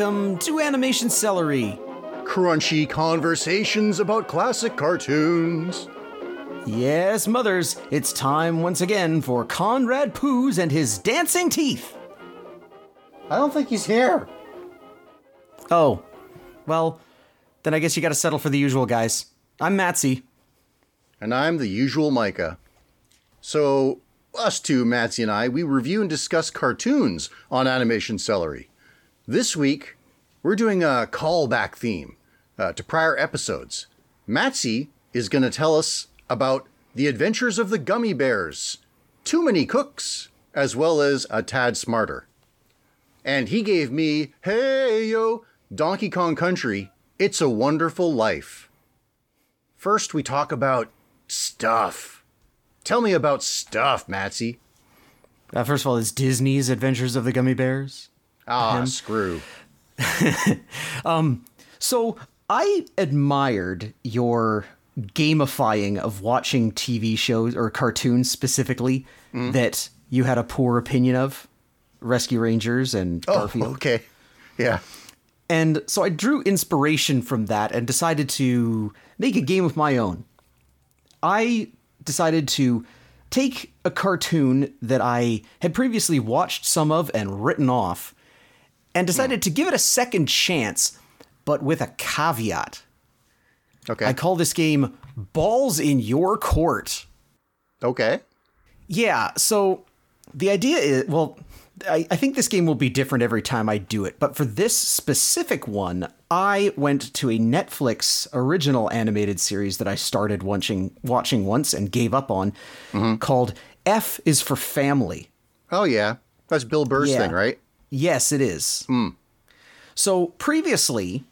welcome to Animation Celery. Crunchy conversations about classic cartoons. Yes, mothers, it's time once again for Conrad Poos and his dancing teeth. I don't think he's here. Oh, well, then I guess you gotta settle for the usual, guys. I'm Matsy. And I'm the usual Micah. So, us two, Matsy and I, we review and discuss cartoons on Animation Celery. This week, we're doing a callback theme uh, to prior episodes. Matsy is going to tell us about the adventures of the gummi bears, Too Many Cooks, as well as A Tad Smarter. And he gave me, hey yo, Donkey Kong Country, It's a Wonderful Life. First, we talk about stuff. Tell me about stuff, Matsy. Uh, first of all, it's Disney's Adventures of the Gummi Bears. Ah, screw. So I admired your gamifying of watching TV shows or cartoons specifically that you had a poor opinion of Rescue Rangers and Oh, Garfield. okay. Yeah. And so I drew inspiration from that and decided to make a game of my own. I decided to take a cartoon that I had previously watched some of and written off and hmm. decided to give it a second chance, but with a caveat. Okay. I call this game Balls in Your Court. okay. Yeah, so the idea is well, I, I think this game will be different every time I do it, but for this specific one, I went to a Netflix original animated series that I started watching watching once and gave up on mm-hmm. called F is for Family. Oh, yeah. That's Bill Burr's Yeah. thing, right? Yes, it is. So previously,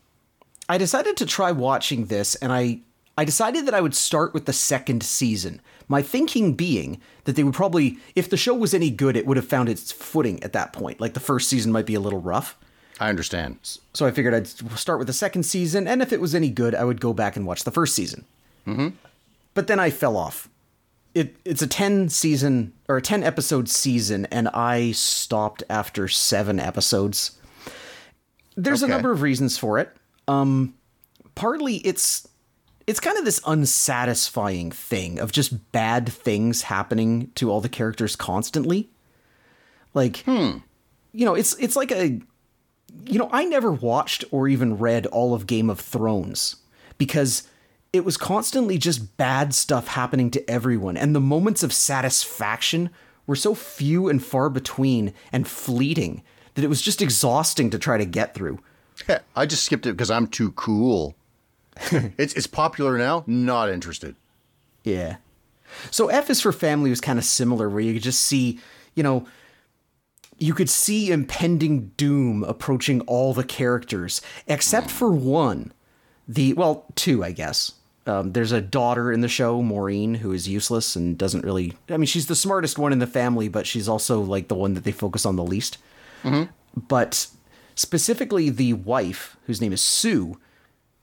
I decided to try watching this, and I I decided that I would start with the second season. My thinking being that they would probably, if the show was any good, it would have found its footing at that point. Like the first season might be a little rough. I understand. So I figured I'd start with the second season, and if it was any good, I would go back and watch the first season. Mm-hmm. But then I fell off. It it's a ten season or a ten episode season, and I stopped after seven episodes. There's Okay. a number of reasons for it. Um, partly it's it's kind of this unsatisfying thing of just bad things happening to all the characters constantly. Like, you know, it's it's like a you know, I never watched or even read all of Game of Thrones because it was constantly just bad stuff happening to everyone, and the moments of satisfaction were so few and far between and fleeting that it was just exhausting to try to get through. I just skipped it because I'm too cool. it's it's popular now. Not interested. Yeah. So F is for Family was kind of similar, where you could just see, you know, you could see impending doom approaching all the characters, except for one. The well, two, I guess. Um, there's a daughter in the show, Maureen, who is useless and doesn't really. I mean, she's the smartest one in the family, but she's also like the one that they focus on the least. But specifically, the wife, whose name is Sue,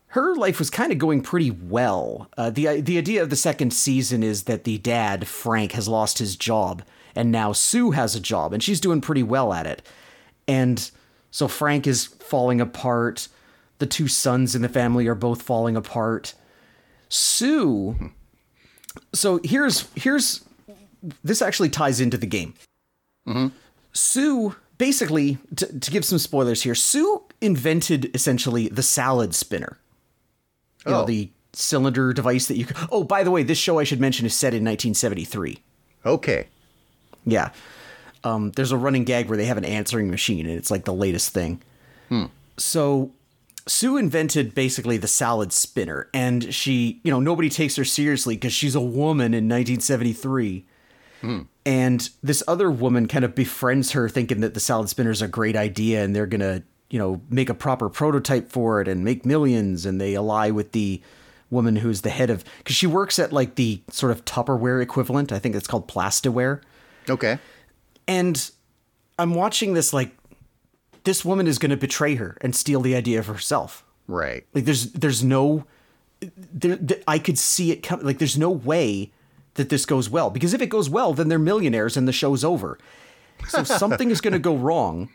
her life was kind of going pretty well. Uh, the the idea of the second season is that the dad Frank has lost his job, and now Sue has a job, and she's doing pretty well at it. And so Frank is falling apart. The two sons in the family are both falling apart. Sue. So here's here's this actually ties into the game. hmm Sue basically to, to give some spoilers here. Sue invented essentially the salad spinner you know, Oh. the cylinder device that you could. Oh, by the way, this show I should mention is set in 1973. Okay. Yeah. Um, there's a running gag where they have an answering machine, and it's like the latest thing. So Sue invented basically the salad spinner, and she, you know, nobody takes her seriously because she's a woman in 1973. Hmm. And this other woman kind of befriends her, thinking that the salad spinner is a great idea, and they're gonna, you know, make a proper prototype for it and make millions. And they ally with the woman who's the head of, because she works at like the sort of Tupperware equivalent. I think it's called Plastaware. Okay. And I'm watching this like this woman is going to betray her and steal the idea of herself. Right. Like there's there's no there, th- I could see it come like there's no way that this goes well because if it goes well then they're millionaires and the show's over. So something is going to go wrong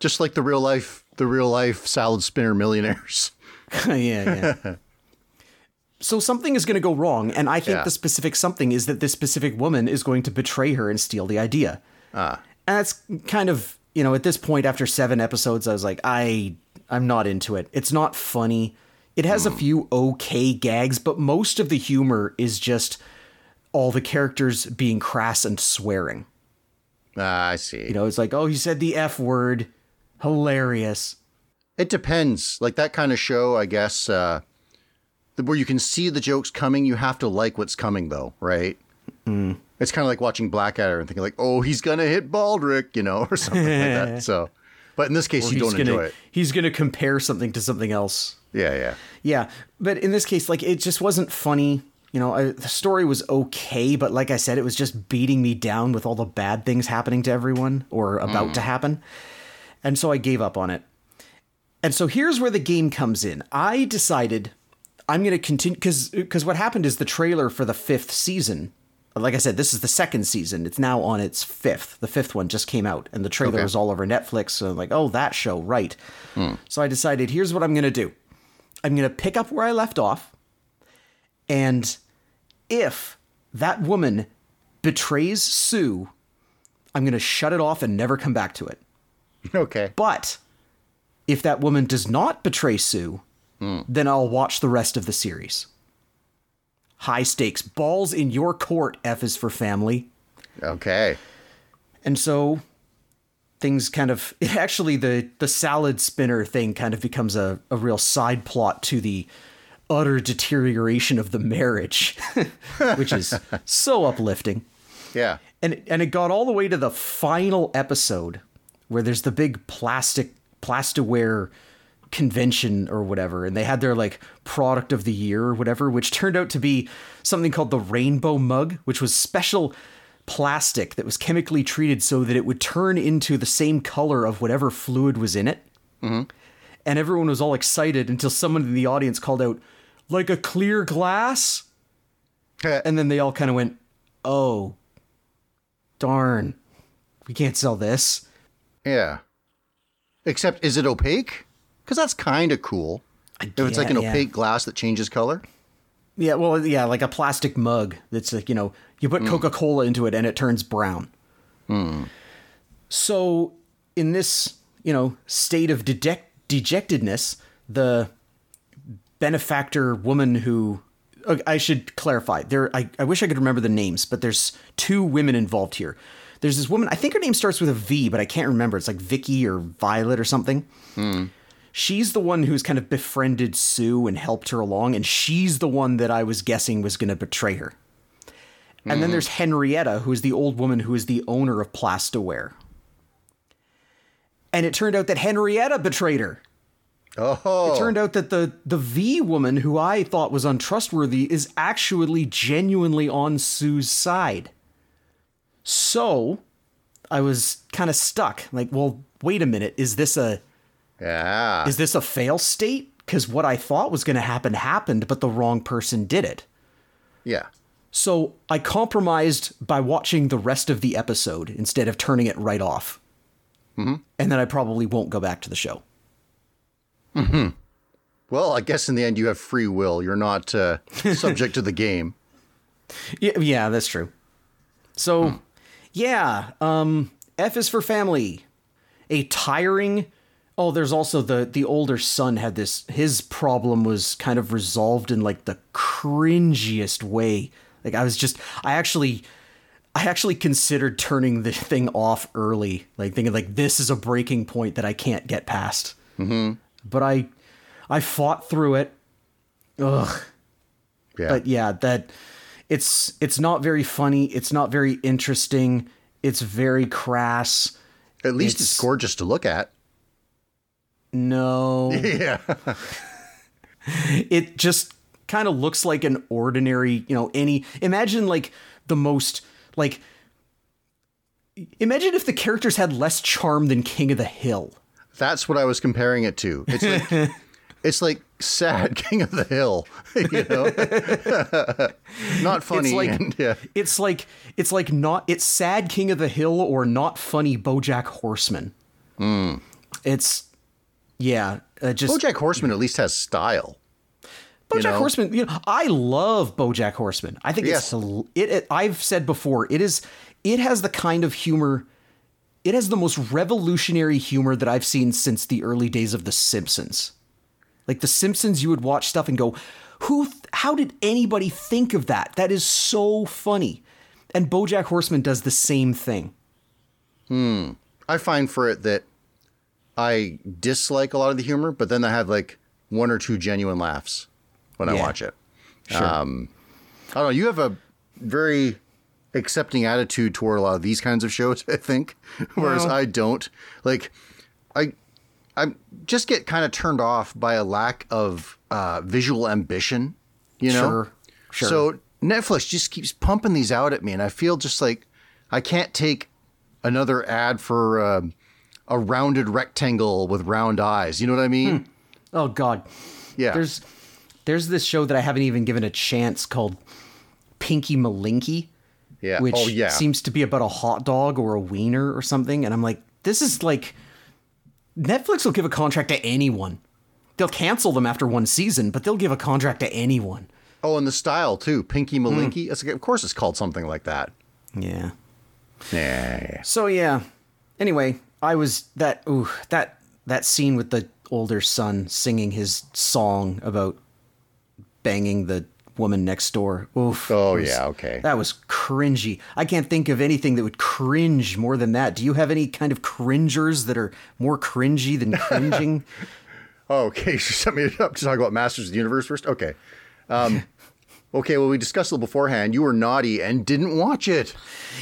Just like the real life, the real life salad spinner millionaires. yeah, yeah. so something is going to go wrong, and I think Yeah. the specific something is that this specific woman is going to betray her and steal the idea. Ah. And that's kind of you know at this point after seven episodes, I was like, I I'm not into it. It's not funny. It has a few okay gags, but most of the humor is just all the characters being crass and swearing. Ah, I see. You know, it's like, oh, he said the F word. Hilarious. It depends. Like that kind of show, I guess, uh, where you can see the jokes coming, you have to like what's coming, though, right? It's kind of like watching Blackadder and thinking, like, oh, he's going to hit Baldrick, you know, or something like that. So, but in this case, you He's don't gonna enjoy it. he's gonna compare something to something else. Yeah, yeah. Yeah, but in this case, like it just wasn't funny. You know, I, the story was okay, but like I said, it was just beating me down with all the bad things happening to everyone or about to mm. happen, and so I gave up on it. And so here's where the game comes in. I decided I'm going to continue because because what happened is the trailer for the fifth season. Like I said, this is the second season. It's now on its fifth. The fifth one just came out, and the trailer Okay. was all over Netflix. So I'm like, oh, that show, right? Hmm. So I decided, here's what I'm going to do. I'm going to pick up where I left off. And if that woman betrays Sue, I'm going to shut it off and never come back to it. Okay. But if that woman does not betray Sue, hmm. then I'll watch the rest of the series. High stakes. Balls in your court, F is for family. Okay. And so things kind of actually the the salad spinner thing kind of becomes a, a real side plot to the utter deterioration of the marriage, which is so uplifting. Yeah. And and it got all the way to the final episode where there's the big plastic plasticware convention or whatever and they had their like product of the year or whatever which turned out to be something called the rainbow mug which was special plastic that was chemically treated so that it would turn into the same color of whatever fluid was in it. Mm-hmm. And everyone was all excited until someone in the audience called out like a clear glass? And then they all kind of went oh darn. We can't sell this. Yeah. Except, is it opaque? Because that's kind of cool. If it's like an yeah. opaque glass that changes color. Yeah, well, yeah, like a plastic mug that's like, you know, you put mm. Coca Cola into it and it turns brown. Hmm. So, in this, you know, state of deject- dejectedness, the benefactor woman who. I should clarify. There, I, I wish I could remember the names, but there's two women involved here. There's this woman. I think her name starts with a V, but I can't remember. It's like Vicky or Violet or something. Hmm. She's the one who's kind of befriended Sue and helped her along, and she's the one that I was guessing was going to betray her. And then mm-hmm. there's Henrietta, who is the old woman who is the owner of Plastaware. And it turned out that Henrietta betrayed her. Oh. It turned out that the the V woman who I thought was untrustworthy is actually genuinely on Sue's side. So, I was kind of stuck. Like, well, wait a minute, is this a yeah. is this a fail state? Because what I thought was going to happen happened, but the wrong person did it. yeah. So I compromised by watching the rest of the episode instead of turning it right off. Mm-hmm. And then I probably won't go back to the show. Hmm. Well, I guess in the end you have free will. You're not uh, subject to the game. Yeah, yeah that's true. So, yeah, um, F is for family. A tiring. Oh, there's also the the older son had this. His problem was kind of resolved in like the cringiest way. Like I was just, I actually, I actually considered turning the thing off early, like thinking like this is a breaking point that I can't get past. Mm-hmm. But I, I fought through it. Ugh. Yeah. But yeah, that it's it's not very funny. It's not very interesting. It's very crass. At least it's, it's- gorgeous to look at. No, Yeah. it just kind of looks like an ordinary, you know, any imagine like the most like imagine if the characters had less charm than King of the Hill. That's what I was comparing it to. It's like it's like sad King of the Hill, you know. not funny. It's like and, yeah. it's like it's like not it's sad King of the Hill or not funny BoJack Horseman. Hmm. It's yeah, uh, just BoJack Horseman at least has style. BoJack know? Horseman. You know, I love BoJack Horseman. I think Yes. it's it, it. I've said before, it is. It has the kind of humor. It has the most revolutionary humor that I've seen since the early days of The Simpsons. Like The Simpsons, you would watch stuff and go, "Who? th- How did anybody think of that? That is so funny." And BoJack Horseman does the same thing. Hmm. I find for it that I dislike a lot of the humor, but then I have like one or two genuine laughs when I watch it. Sure. Um, I don't know. You have a very accepting attitude toward a lot of these kinds of shows, I think, whereas I don't. Like, I, I just get kind of turned off by a lack of uh, visual ambition. You know. Sure. Sure. So Netflix just keeps pumping these out at me, and I feel just like I can't take another ad for um a rounded rectangle with round eyes. You know what I mean? Hmm. oh God. Yeah. There's there's this show that I haven't even given a chance called Pinky Malinky. yeah. which oh yeah. seems to be about a hot dog or a wiener or something. And I'm like, this is like Netflix will give a contract to anyone. They'll cancel them after one season, but they'll give a contract to anyone. oh, and the style too. Pinky hmm. Malinky. It's like, of course, it's called something like that. Yeah. Yeah. So yeah. Anyway, I was that ooh that that scene with the older son singing his song about banging the woman next door. Oof. Oh was- yeah. Okay. That was cringy. I can't think of anything that would cringe more than that. Do you have any kind of cringers that are more cringy than cringing? Oh, okay. You set me up to talk about Masters of the Universe first. Okay. Um, okay. Well, we discussed it beforehand. You were naughty and didn't watch it.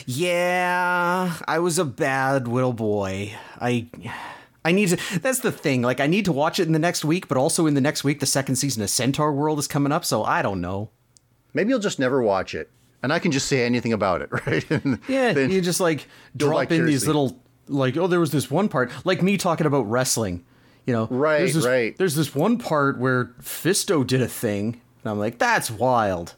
yeah, I was a bad little boy. I I need to That's the thing. Like I need to watch it in the next week, but also in the next week the second season of Centaur World is coming up, so I don't know. Maybe you'll just never watch it, and I can just say anything about it, right? And Yeah, then- you just like drop in these little like oh there was this one part like me talking about wrestling, you know. Right, there's this, right. There's this one part where Fisto did a thing, and I'm like that's wild.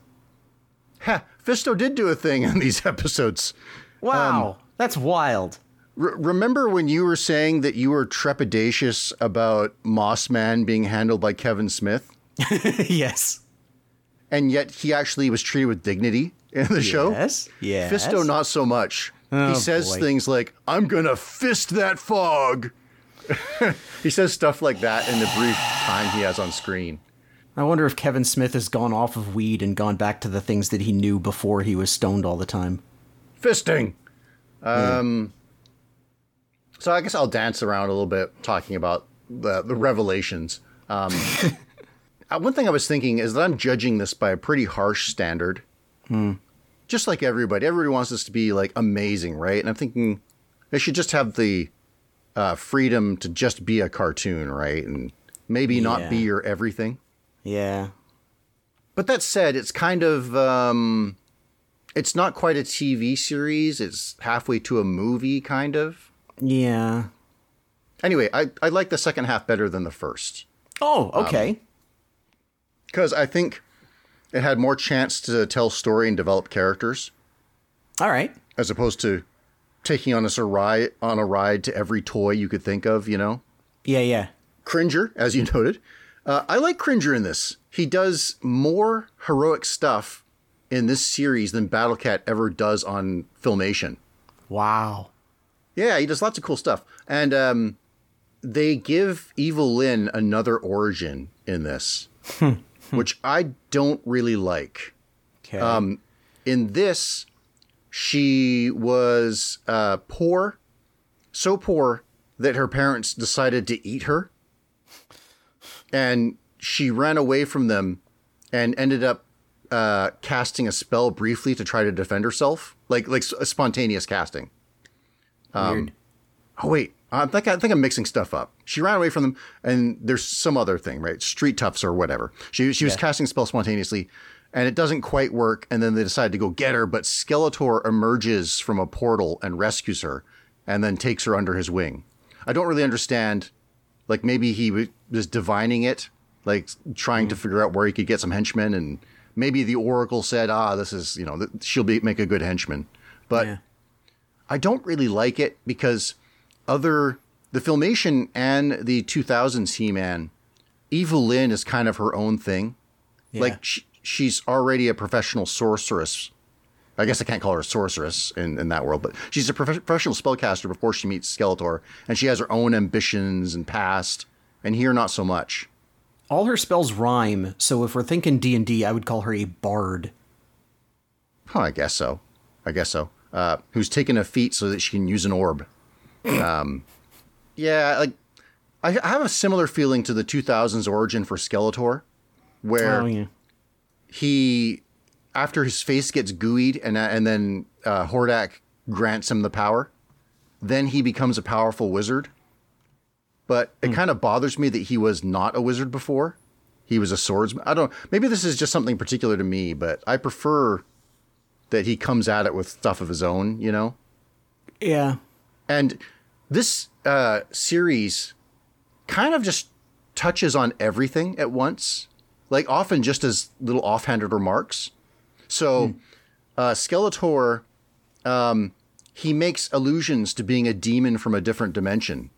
Ha, Fisto did do a thing in these episodes. Wow, Um, that's wild. R- remember when you were saying that you were trepidatious about Moss Man being handled by Kevin Smith, yes. and yet he actually was treated with dignity in the show? Yes. Yes. Fisto, not so much. Oh, he says boy. things like, I'm gonna fist that fog. he says stuff like that in the brief time he has on screen. I wonder if Kevin Smith has gone off of weed and gone back to the things that he knew before he was stoned all the time. Fisting. Um, So I guess I'll dance around a little bit talking about the, the revelations. Um, uh, one thing I was thinking is that I'm judging this by a pretty harsh standard. Just like everybody. Everybody wants this to be like amazing, right? And I'm thinking they should just have the uh, freedom to just be a cartoon, right? And maybe not be your everything. Yeah. But that said, it's kind of um, it's not quite a TV series. It's halfway to a movie, kind of. Yeah. Anyway, I I like the second half better than the first Oh, okay. because I think it had more chance to tell story and develop characters all right. as opposed to taking on us a ride on a ride to every toy you could think of. You know, Yeah, yeah. Cringer, as you noted. Uh, I like Cringer in this. He does more heroic stuff in this series than Battle Cat ever does on Filmation. Wow. Yeah, he does lots of cool stuff. And um, they give Evil Lyn another origin in this, which I don't really like. Okay. Um, in this, she was uh, poor, so poor that her parents decided to eat her. And she ran away from them and ended up uh, casting a spell briefly to try to defend herself, like like a spontaneous casting. Weird. Oh wait, I think I think I'm mixing stuff up. She ran away from them, and there's some other thing, right? Street toughs or whatever. She she was Yeah. casting a spell spontaneously, and it doesn't quite work. And then they decide to go get her, but Skeletor emerges from a portal and rescues her, and then takes her under his wing. I don't really understand. Like maybe he wa- was divining it, like trying to figure out where he could get some henchmen, and maybe the Oracle said, "Ah, this is you know th- she'll be make a good henchman," but. Yeah. I don't really like it because other the filmation and the 2000s He-Man, Evil Lyn is kind of her own thing. Yeah. Like sh- she's already a professional sorceress. I guess I can't call her a sorceress in, in that world, but she's a prof- professional spellcaster before she meets Skeletor, and she has her own ambitions and past. And here, not so much. all her spells rhyme, so if we're thinking D and D, I would call her a bard. Huh, I guess so. I guess so. Uh, who's taken a feat so that she can use an orb. Um, yeah, like I, I have a similar feeling to the 2000s origin for Skeletor, where Oh yeah. he, after his face gets gooeyed and and then uh, Hordak grants him the power, then he becomes a powerful wizard. But it kind of bothers me that he was not a wizard before. He was a swordsman. I don't. Maybe this is just something particular to me, but I prefer that he comes at it with stuff of his own. You know. Yeah. And this uh, series kind of just touches on everything at once, like often just as little offhanded remarks. So, uh, Skeletor, um, he makes allusions to being a demon from a different dimension,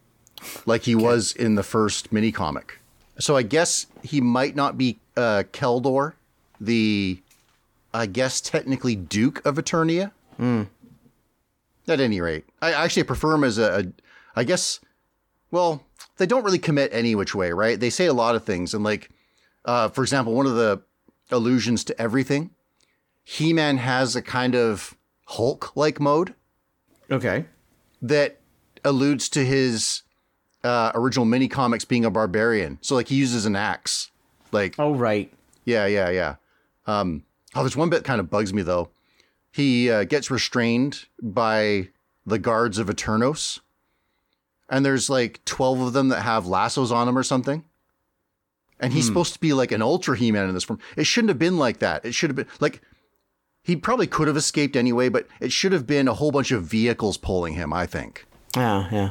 like he was in the first mini comic. So I guess he might not be uh, Keldor, the, I guess technically Duke of Eternia. At any rate, I actually prefer him as a, a, I guess, well, they don't really commit any which way, right? They say a lot of things. And like, uh, for example, one of the allusions to everything, He Man has a kind of Hulk like mode Okay. that alludes to his uh, original mini comics being a barbarian. So like he uses an axe. Like, Oh right. yeah, yeah, yeah. Um, oh, there's one bit kind of bugs me though. He uh, gets restrained by the guards of Eternos, and there's like twelve of them that have lassos on him or something. And he's supposed to be like an ultra He-Man in this form. It shouldn't have been like that. It should have been like he probably could have escaped anyway, but it should have been a whole bunch of vehicles pulling him. I think Yeah. Yeah.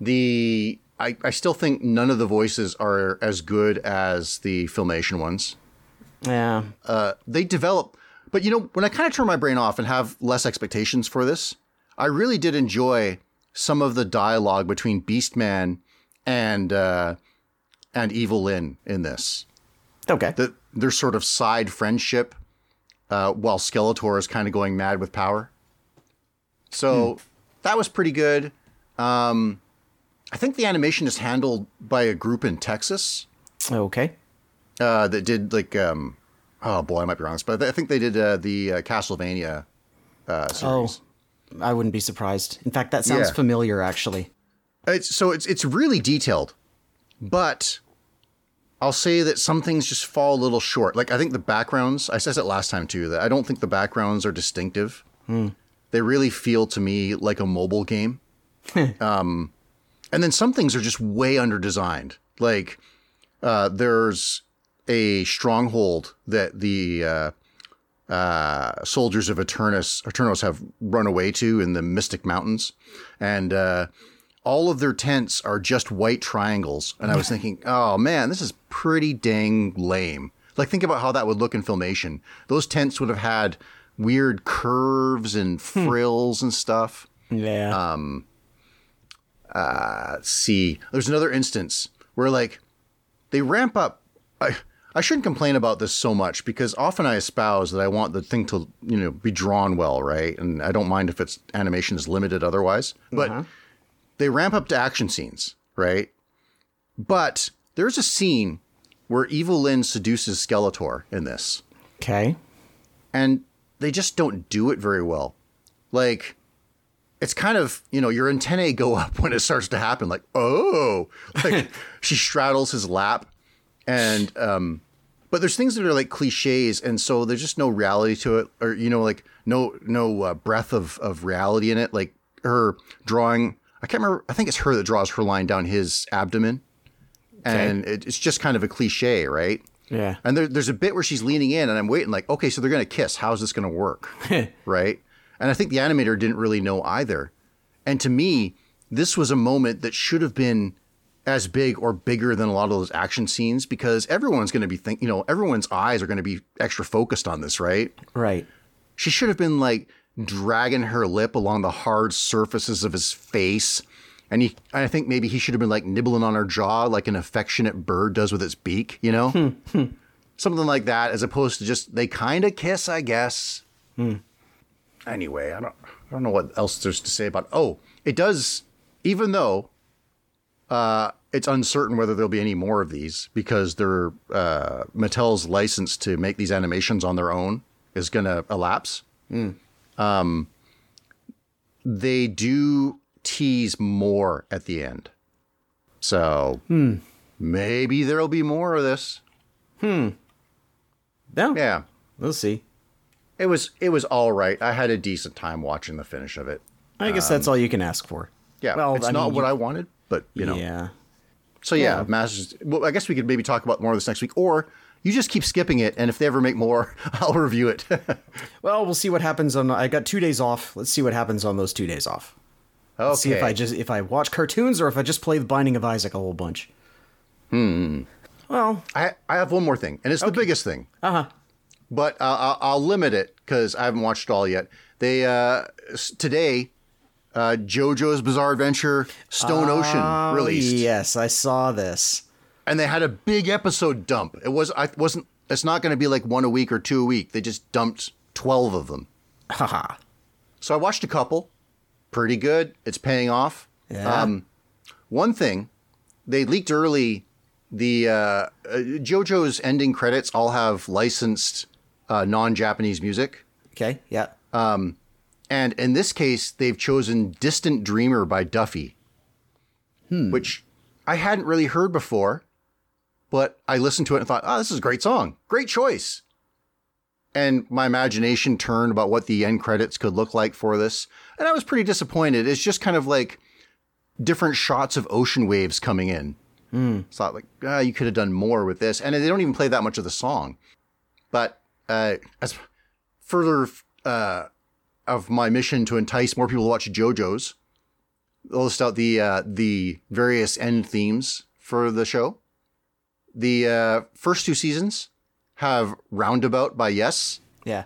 the I, I still think none of the voices are as good as the filmation ones Yeah. uh, they develop. But you know, when I kind of turn my brain off and have less expectations for this, I really did enjoy some of the dialogue between Beastman and uh, and Evil Lyn in this. Okay. The, their sort of side friendship, uh, while Skeletor is kind of going mad with power. So that was pretty good. Um, I think the animation is handled by a group in Texas okay. uh, that did like um, oh boy, I might be wrong, but I think they did uh, the uh, Castlevania uh, Oh. I wouldn't be surprised. In fact, that sounds Yeah. familiar actually. It's so it's it's really detailed, but I'll say that some things just fall a little short. Like I think the backgrounds. I said it last time too that I don't think the backgrounds are distinctive. They really feel to me like a mobile game. um, and then some things are just way under designed. Like uh, there's a stronghold that the uh, uh, soldiers of Eternus, Eternos have run away to in the Mystic Mountains, and uh, all of their tents are just white triangles. And I was thinking, oh man, this is pretty dang lame. Like think about how that would look in filmation. Those tents would have had weird curves and hmm. frills and stuff. Yeah. Um, uh, let's see. There's another instance where like they ramp up. I I shouldn't complain about this so much because often I espouse that I want the thing to you know be drawn well, right? And I don't mind if its animation is limited otherwise. But uh-huh. They ramp up to action scenes, right? But there's a scene where Evil Lyn seduces Skeletor in this okay. and they just don't do it very well. Like, it's kind of you know your antennae go up when it starts to happen. Like, oh, like she straddles his lap, and um, but there's things that are like cliches, and so there's just no reality to it, or you know, like no no uh, breath of of reality in it. Like her drawing, I can't remember. I think it's her that draws her line down his abdomen, and it, it's just kind of a cliche, right? Yeah. And there, there's a bit where she's leaning in, and I'm waiting, like, okay, so they're going to kiss. How's this going to work? right? And I think the animator didn't really know either. And to me, this was a moment that should have been as big or bigger than a lot of those action scenes because everyone's going to be think, you know, everyone's eyes are going to be extra focused on this, right? Right. She should have been like dragging her lip along the hard surfaces of his face and he I think maybe he should have been like nibbling on her jaw like an affectionate bird does with its beak, you know? Something like that, as opposed to just they kind of kiss, I guess. Anyway, I don't I don't know what else there's to say about. Oh, it does. Even though uh, it's uncertain whether there'll be any more of these because their uh, Mattel's license to make these animations on their own is going to elapse. Um, they do tease more at the end, so hmm. maybe there'll be more of this. No, Yeah, we'll see. it was it was all right. I had a decent time watching the finish of it. I guess that's all you can ask for. Yeah, Well, it's I not mean, what you- I wanted, but you know. Yeah. So yeah, Yeah. Masters. Well, I guess we could maybe talk about more of this next week, or you just keep skipping it, and if they ever make more, I'll review it. Well, we'll see what happens on. I got two days off. Let's see what happens on those two days off. okay. See if I just if I watch cartoons or if I just play The Binding of Isaac a whole bunch. Hmm. Well, I, I have one more thing, and it's the biggest thing. uh huh. But uh, I'll, I'll limit it because I haven't watched it all yet. They uh, today, uh, JoJo's Bizarre Adventure Stone Ocean released, Yes, I saw this. And they had a big episode dump. It was I wasn't. It's not going to be like one a week or two a week. They just dumped twelve of them. Haha. So I watched a couple. Pretty good. It's paying off. Yeah. Um, one thing, they leaked early. The uh, uh, JoJo's ending credits all have licensed uh, non-Japanese music, okay. Yeah. Um, and in this case, they've chosen "Distant Dreamer" by Duffy, hmm. which I hadn't really heard before. But I listened to it and thought, "Oh, this is a great song. Great choice." And my imagination turned about what the end credits could look like for this, and I was pretty disappointed. It's just kind of like different shots of ocean waves coming in. Thought like, ah, you could have done more with this, and they don't even play that much of the song. But uh, as further uh, of my mission to entice more people to watch JoJo's, I'll list out the uh, the various end themes for the show. The uh, first two seasons have "Roundabout" by Yes, Yeah.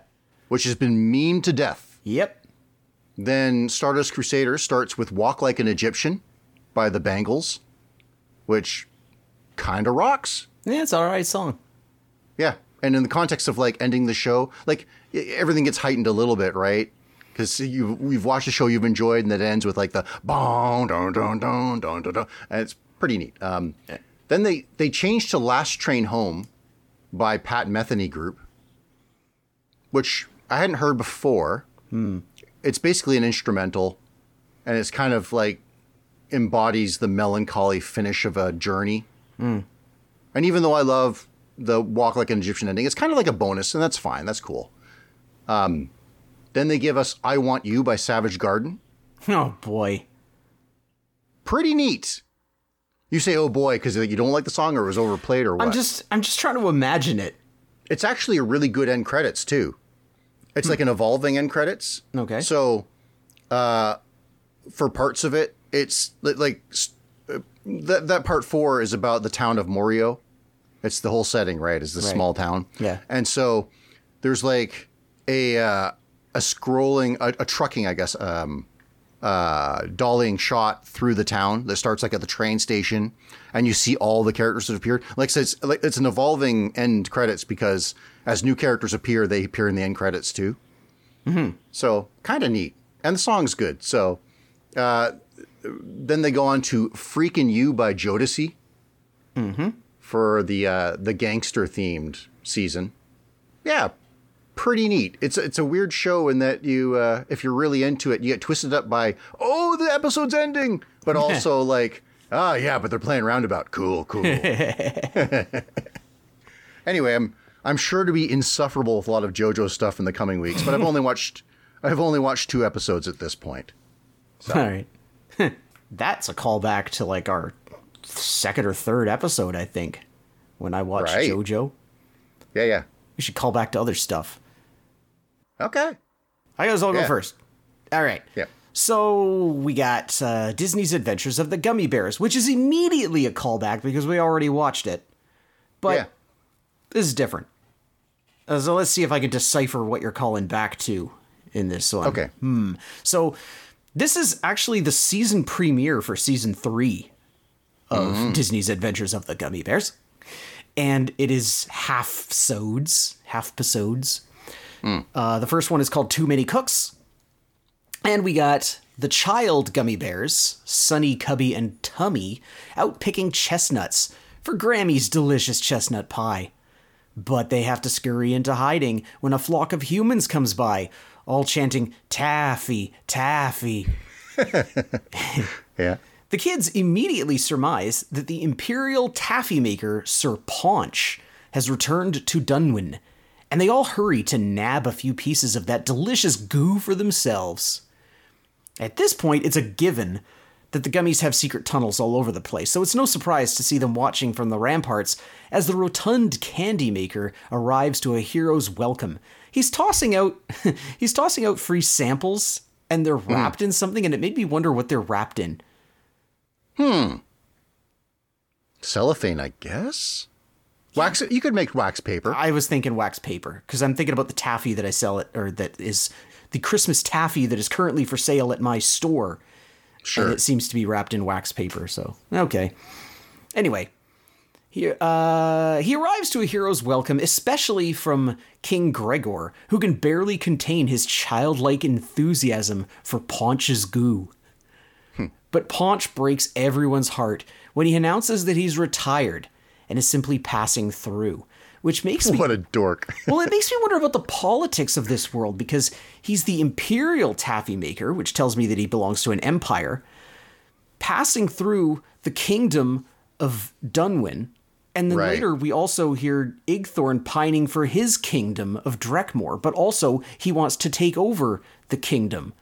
which has been memed to death. Yep. Then Stardust Crusader starts with Walk Like an Egyptian by the Bangles, which kind of rocks. Yeah, it's all right song. Yeah. And in the context of like ending the show, like everything gets heightened a little bit, right? Because you we've watched a show you've enjoyed and that ends with like the bong don don don don don don, and it's pretty neat. Um, then they they changed to Last Train Home by Pat Metheny Group, which I hadn't heard before. It's basically an instrumental, and it's kind of like embodies the melancholy finish of a journey. And even though I love the Walk Like an Egyptian ending, it's kind of like a bonus, and that's fine. That's cool. Um, then they give us I Want You by Savage Garden. Oh boy. Pretty neat. You say, oh boy, because you don't like the song or it was overplayed or what? I'm just I'm just trying to imagine it. it's actually a really good end credits, too. It's like an evolving end credits. Okay. So, uh, for parts of it, it's like uh, that, that part four is about the town of Morio. It's the whole setting, right? Is the small town. Yeah. And so there's like a uh, a scrolling, a, a trucking, I guess, um, uh, dollying shot through the town that starts like at the train station, and you see all the characters that appeared. Like it's like it's an evolving end credits because as new characters appear, they appear in the end credits too. Mm-hmm. So kind of neat, and the song's good. So uh, then they go on to "Freek'n You" by Jodeci for the uh, the gangster themed season. Yeah, pretty neat. It's it's a weird show in that you uh, if you're really into it, you get twisted up by oh the episode's ending, but also like ah yeah, but they're playing roundabout. Cool, cool. anyway, I'm I'm sure to be insufferable with a lot of JoJo stuff in the coming weeks, but I've only watched I've only watched two episodes at this point. All right. That's a callback to like our second or third episode, I think, when I watched Right. JoJo. Yeah, yeah. We should call back to other stuff. Okay. I guess I'll go first. All right. Yeah. So we got uh, Disney's Adventures of the Gummi Bears, which is immediately a callback because we already watched it. But yeah. this is different. Uh, so let's see if I can decipher what you're calling back to in this one. Okay. Hmm. So This is actually the season premiere for season three of Disney's Adventures of the Gummi Bears. And it is half sods, half episodes. Uh, the first one is called Too Many Cooks. And we got the child gummy bears, Sunni, Cubbi, and Tummi, out picking chestnuts for Grammi's delicious chestnut pie. But they have to scurry into hiding when a flock of humans comes by, all chanting, Taffy, Taffy. Yeah. The kids immediately surmise that the imperial taffy maker, Sir Paunch, has returned to Dunwin, and they all hurry to nab a few pieces of that delicious goo for themselves. At this point, it's a given that the gummies have secret tunnels all over the place, so it's no surprise to see them watching from the ramparts as the rotund candy maker arrives to a hero's welcome. He's tossing out he's tossing out free samples and they're wrapped in something and it made me wonder what they're wrapped in. Hmm. Cellophane, I guess. Wax. You could make wax paper. I was thinking wax paper because I'm thinking about the taffy that I sell it, or that is the Christmas taffy that is currently for sale at my store. Sure. And it seems to be wrapped in wax paper. So okay. Anyway, he uh, he arrives to a hero's welcome, especially from King Gregor, who can barely contain his childlike enthusiasm for Paunch's goo. But Paunch breaks everyone's heart when he announces that he's retired and is simply passing through, which makes me What a dork. well, it makes me wonder about the politics of this world because he's the imperial taffy maker, which tells me that he belongs to an empire, passing through the kingdom of Dunwin. And then Right. later, we also hear Igthorn pining for his kingdom of Drekmore, but also he wants to take over the kingdom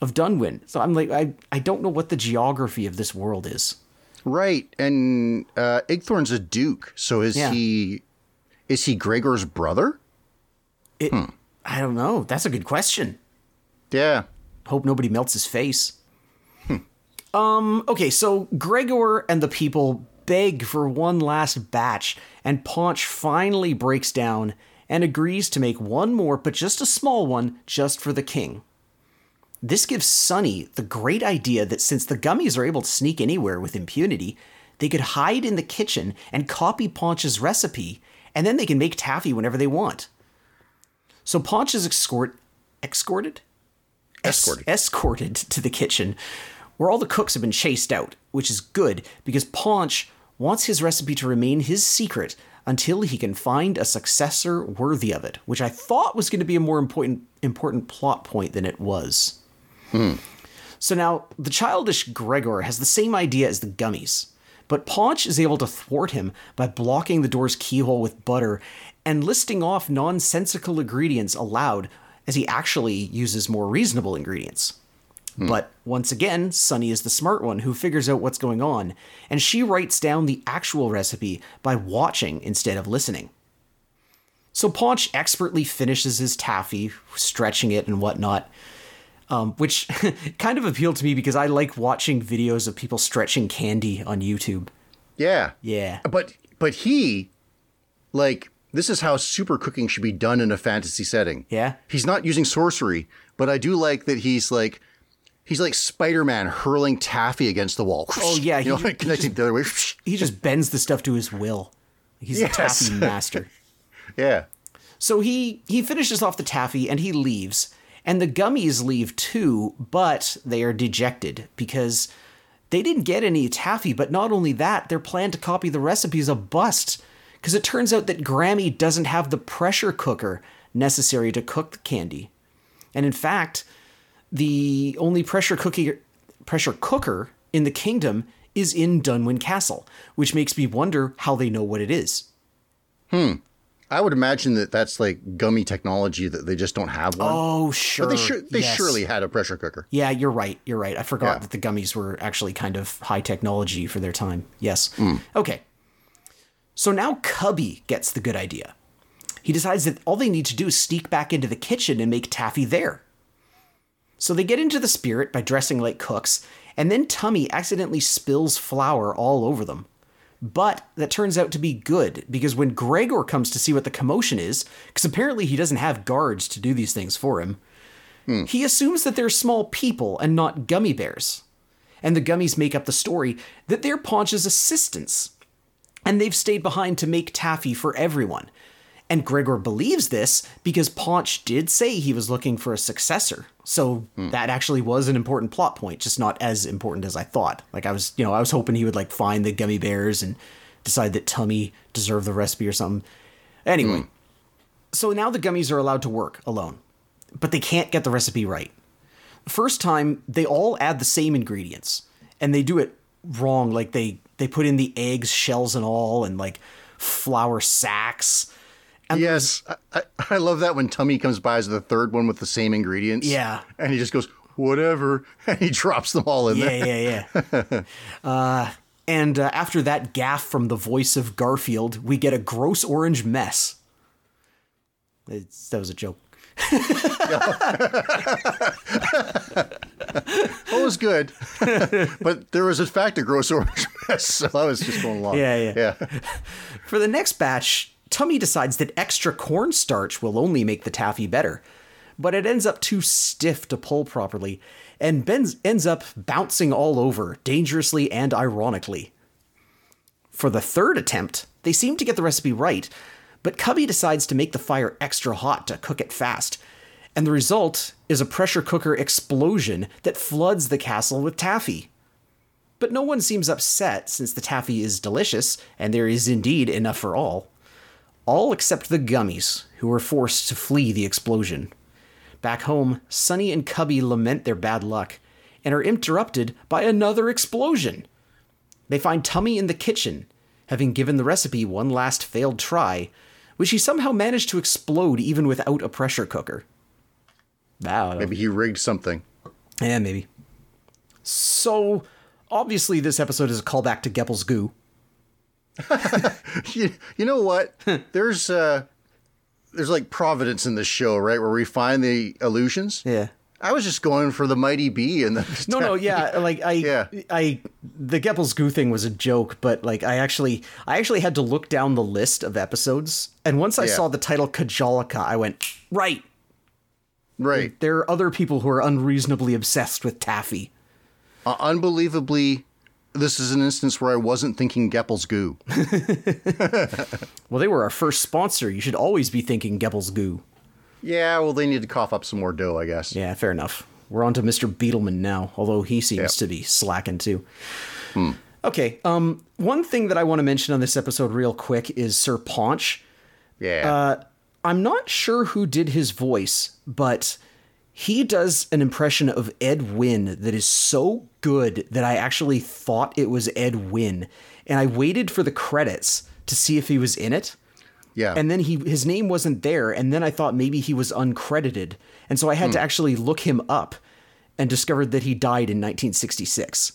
of Dunwin. So I'm like, I, I don't know what the geography of this world is. Right. And uh, Igthorn's a duke. So is Yeah. he? Is he Gregor's brother? It, I don't know. That's a good question. Yeah. Hope nobody melts his face. Um, okay, so Gregor and the people beg for one last batch, and Paunch finally breaks down and agrees to make one more, but just a small one, just for the king. This gives Sunni the great idea that since the gummies are able to sneak anywhere with impunity, they could hide in the kitchen and copy Paunch's recipe, and then they can make taffy whenever they want. So Paunch is escort escorted es- Escorted. escorted to the kitchen where all the cooks have been chased out, which is good because Paunch wants his recipe to remain his secret until he can find a successor worthy of it, which I thought was going to be a more important important plot point than it was. So now the childish Gregor has the same idea as the gummies, but Paunch is able to thwart him by blocking the door's keyhole with butter and listing off nonsensical ingredients aloud as he actually uses more reasonable ingredients. Hmm. But once again, Sunni is the smart one who figures out what's going on, and she writes down the actual recipe by watching instead of listening. So Paunch expertly finishes his taffy, stretching it and whatnot, um, which kind of appealed to me because I like watching videos of people stretching candy on YouTube. Yeah. Yeah. But but he, like, this is how super cooking should be done in a fantasy setting. Yeah? He's not using sorcery, but I do like that he's like he's like Spider Man hurling taffy against the wall. Oh, yeah, you know, he- like he connecting the other way. He just bends the stuff to his will. He's Yes. the taffy master. yeah. So he he finishes off the taffy and he leaves, and the gummies leave too, but they are dejected because they didn't get any taffy. But not only that, their plan to copy the recipe is a bust because it turns out that Grammi doesn't have the pressure cooker necessary to cook the candy, and in fact, the only pressure cookie pressure cooker in the kingdom is in Dunwin Castle, which makes me wonder how they know what it is. Hmm. I would imagine that that's like gummy technology that they just don't have one. Oh, sure. but they sure they yes. surely had a pressure cooker. Yeah, you're right. You're right. I forgot Yeah. that the gummies were actually kind of high technology for their time. Yes. Hmm. Okay. So now Cubbi gets the good idea. He decides that all they need to do is sneak back into the kitchen and make taffy there. So they get into the spirit by dressing like cooks, and then Tummi accidentally spills flour all over them. But that turns out to be good because when Gregor comes to see what the commotion is, because apparently he doesn't have guards to do these things for him, hmm. He assumes that they're small people and not gummi bears. And the gummies make up the story that they're Paunch's assistants. And they've stayed behind to make taffy for everyone. And Gregor believes this because Paunch did say he was looking for a successor. So hmm. that actually was an important plot point, just not as important as I thought. Like I was, you know, I was hoping he would like find the gummi bears and decide that Tummi deserved the recipe or something. Anyway, hmm. so now the gummies are allowed to work alone, but they can't get the recipe right. First time, they all add the same ingredients, and they do it wrong. Like they they put in the eggs, shells, and all, and like flour sacks. Yes, I, I, love that when Tummi comes by as the third one with the same ingredients. Yeah. and he just goes whatever, and he drops them all in Yeah, there. yeah, yeah. uh, and uh, after that gaff from the voice of Garfield, we get a gross orange mess. It's, that was a joke. It was good, but there was in fact a gross orange mess, so I was just going along. Yeah, yeah. yeah. For the next batch, Tummi decides that extra cornstarch will only make the taffy better, but it ends up too stiff to pull properly, and Ben ends up bouncing all over, dangerously and ironically. For the third attempt, they seem to get the recipe right, but Cubbi decides to make the fire extra hot to cook it fast, and the result is a pressure cooker explosion that floods the castle with taffy. But no one seems upset since the taffy is delicious and there is indeed enough for all. All except the gummies, who were forced to flee the explosion. Back home, Sunni and Cubbi lament their bad luck and are interrupted by another explosion. They find Tummi in the kitchen, having given the recipe one last failed try, which he somehow managed to explode even without a pressure cooker. Wow. Maybe he rigged something. Yeah, maybe. So, obviously, this episode is a callback to Geppel's Goo. You, you know what? there's uh, there's like providence in this show, right, where we find the illusions. Yeah. I was just going for the mighty bee and the No, no, yeah, like I, Yeah. I, the Geppel's Goo thing was a joke, but like I actually, I actually had to look down the list of episodes, and once I Yeah. saw the title Kajalika, I went right. right. There are other people who are unreasonably obsessed with taffy. Uh, unbelievably, this is an instance where I wasn't thinking Geppel's goo. Well, they were our first sponsor. You should always be thinking Geppel's Goo. yeah, well, they need to cough up some more dough, I guess. Yeah, fair enough. We're on to Mr. Beetleman now, although he seems Yep. to be slacking too. Okay, um, one thing that I want to mention on this episode real quick is Sir Paunch. Yeah. Uh, I'm not sure who did his voice, but he does an impression of Ed Wynn that is so good that I actually thought it was Ed Wynn. And I waited for the credits to see if he was in it. yeah. And then he his name wasn't there, and then I thought maybe he was uncredited. And so I had to actually look him up and discovered that he died in 1966.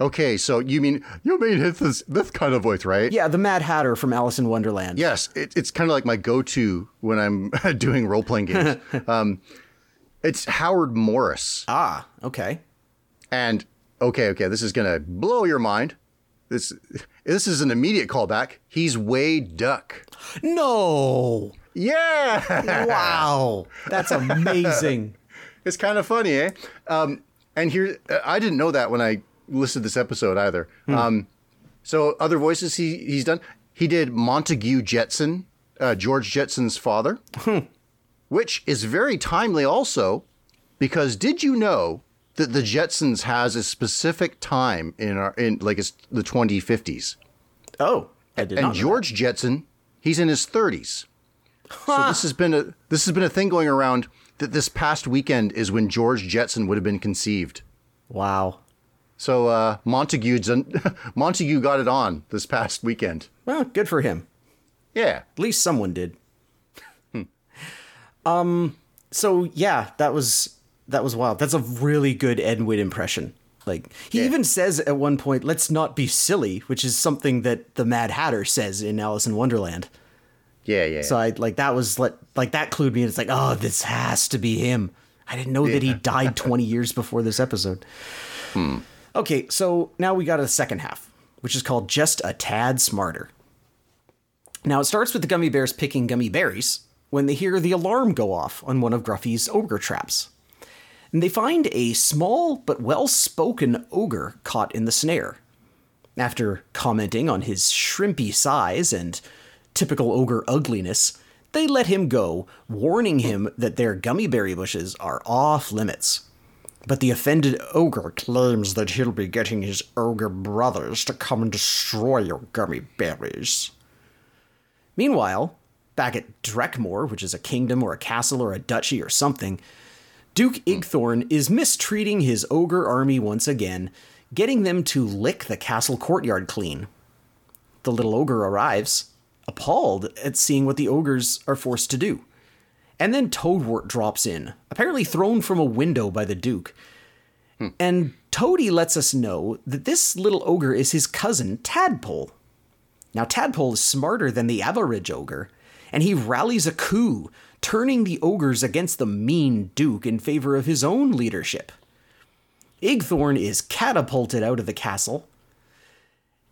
okay, so you mean you mean this, this kind of voice, right? Yeah, the Mad Hatter from Alice in Wonderland. Yes, it, it's kind of like my go-to when I'm doing role-playing games. um, it's Howard Morris, Ah, okay. and okay, okay, this is gonna blow your mind. This this is an immediate callback. He's Wade Duck. No. Yeah, Wow. That's amazing. it's kind of funny, eh? Um, and here, I didn't know that when I listed this episode either. Um, so other voices he he's done. He did Montague Jetson, uh, George Jetson's father, which is very timely also, because did you know that the Jetsons has a specific time in our in like it's the 2050s, Oh, I did and George Jetson, he's in his 30s. So this has been a this has been a thing going around that this past weekend is when George Jetson would have been conceived. Wow. So uh, Montague Montague got it on this past weekend. Well, good for him. Yeah, At least someone did. Um. So yeah, that was that was wild. That's a really good Ed Wood impression. Like he Yeah. even says at one point, "Let's not be silly," which is something that the Mad Hatter says in Alice in Wonderland. yeah, yeah. So I like that was like like that clued me. It's like, oh, this has to be him. I didn't know that he died 20 years before this episode. Hmm. Okay, so now we got the second half, which is called Just a Tad Smarter. Now it starts with the gummi bears picking gummiberries, when they hear the alarm go off on one of Gruffi's ogre traps. And they find a small but well spoken ogre caught in the snare. After commenting on his shrimpy size and typical ogre ugliness, they let him go, warning him that their gummiberry bushes are off limits. But the offended ogre claims that he'll be getting his ogre brothers to come and destroy your gummiberries. Meanwhile, back at Drekmore, which is a kingdom or a castle or a duchy or something, Duke hmm. Igthorn is mistreating his ogre army once again, getting them to lick the castle courtyard clean. The little ogre arrives, appalled at seeing what the ogres are forced to do. And then Toadwort drops in, apparently thrown from a window by the Duke. Hmm. And Toady lets us know that this little ogre is his cousin, Tadpole. Now, Tadpole is smarter than the average ogre, and he rallies a coup, turning the ogres against the mean Duke in favor of his own leadership. Igthorn is catapulted out of the castle,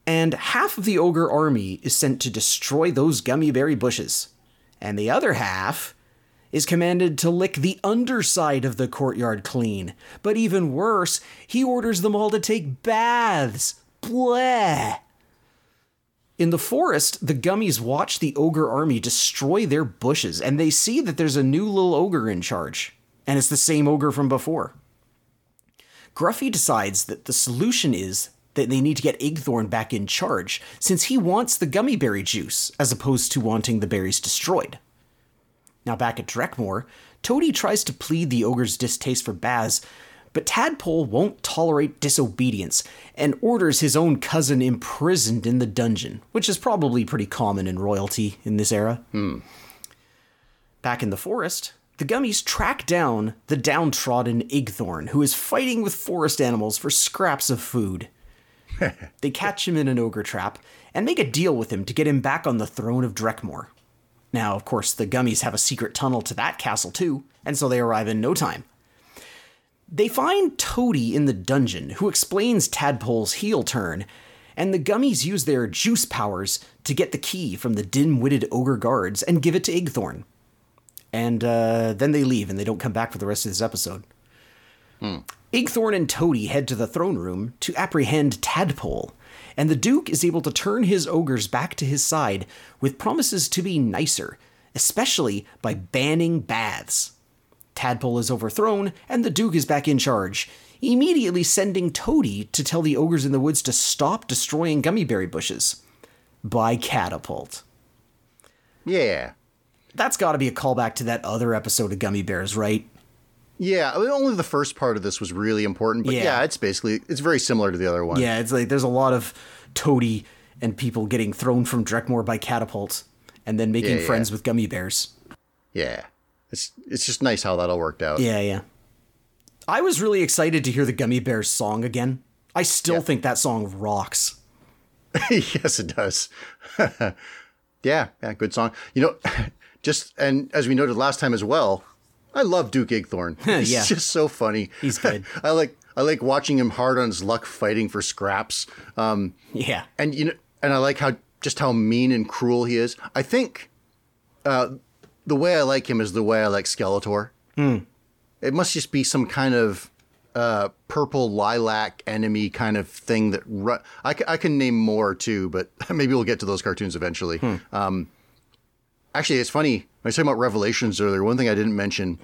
and half of the ogre army is sent to destroy those gummiberry bushes, and the other half is commanded to lick the underside of the courtyard clean. But even worse, he orders them all to take baths. Bleh. In the forest, the gummies watch the ogre army destroy their bushes, and they see that there's a new little ogre in charge, and it's the same ogre from before. Gruffi decides that the solution is that they need to get Igthorn back in charge, since he wants the gummiberry juice, as opposed to wanting the berries destroyed. Now, back at Drekmore, Toady tries to plead the ogre's distaste for baths, but Tadpole won't tolerate disobedience and orders his own cousin imprisoned in the dungeon, which is probably pretty common in royalty in this era. Hmm. Back in the forest, the gummies track down the downtrodden Igthorn, who is fighting with forest animals for scraps of food. they catch him in an ogre trap and make a deal with him to get him back on the throne of Drekmore. Now, of course, the gummies have a secret tunnel to that castle too, and so they arrive in no time. They find Toady in the dungeon, who explains Tadpole's heel turn, and the gummies use their juice powers to get the key from the dim witted ogre guards and give it to Igthorn. And uh, then they leave and they don't come back for the rest of this episode. Igthorn and Toady head to the throne room to apprehend Tadpole, and the Duke is able to turn his ogres back to his side with promises to be nicer, especially by banning baths. Tadpole is overthrown, and the Duke is back in charge, immediately sending Toady to tell the ogres in the woods to stop destroying gummiberry bushes. By catapult. Yeah. That's got to be a callback to that other episode of Gummi Bears, right? Yeah, I mean, only the first part of this was really important, but Yeah. yeah. it's basically it's very similar to the other one. Yeah, it's like there's a lot of Toady and people getting thrown from Drekmore by catapults and then making Yeah, yeah. friends with gummi bears. Yeah. It's it's just nice how that all worked out. Yeah, yeah. I was really excited to hear the Gummi Bears song again. I still Yeah. think that song rocks. yes, it does. yeah, yeah, good song. You know, just and as we noted last time as well, I love Duke Igthorn. He's Yeah. just so funny. He's good. I like I like watching him hard on his luck fighting for scraps. Um, Yeah. and you know, and I like how just how mean and cruel he is. I think uh, the way I like him is the way I like Skeletor. It must just be some kind of uh, purple lilac enemy kind of thing that ru- I, I can name more too, but maybe we'll get to those cartoons eventually. Um, actually, it's funny when I was talking about Revelations earlier. One thing I didn't mention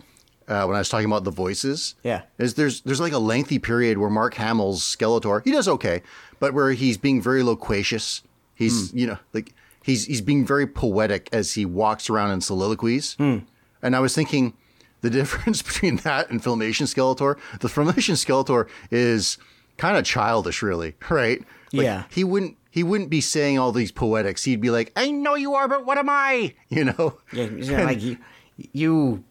uh, when I was talking about the voices, Yeah. is there's there's like a lengthy period where Mark Hamill's Skeletor he does okay, but where he's being very loquacious. He's you know like he's he's being very poetic as he walks around in soliloquies. Hmm. And I was thinking the difference between that and Filmation Skeletor. The Filmation Skeletor is kind of childish, really, right? Like, Yeah. He wouldn't he wouldn't be saying all these poetics. He'd be like, "I know you are, but what am I?" You know. Yeah, yeah, like you, you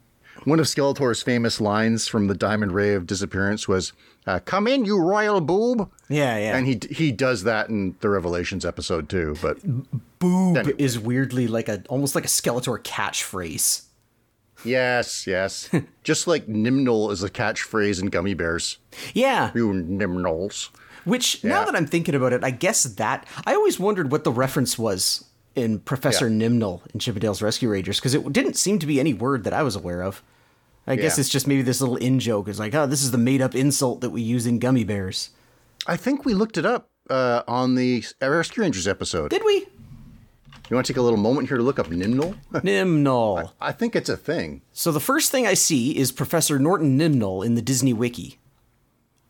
One of Skeletor's famous lines from the Diamond Ray of Disappearance was, uh, "Come in, you royal boob." yeah, yeah. And he he does that in the Revelations episode too. But boob Anyway. is weirdly like a almost like a Skeletor catchphrase. yes, yes, just like Nimnul is a catchphrase in Gummi Bears. Yeah. You Nimnuls. Which now that I'm thinking about it, I guess that I always wondered what the reference was in Professor Yeah. Nimnul in Chip 'n Dale's Rescue Rangers because it didn't seem to be any word that I was aware of. I guess Yeah. it's just maybe this little in joke. It's like, oh, this is the made up insult that we use in gummi bears. I think we looked it up uh, on the Rescue Rangers episode. Did we? You want to take a little moment here to look up Nimnul? Nimnul. I think it's a thing. So the first thing I see is Professor Norton Nimnul in the Disney Wiki.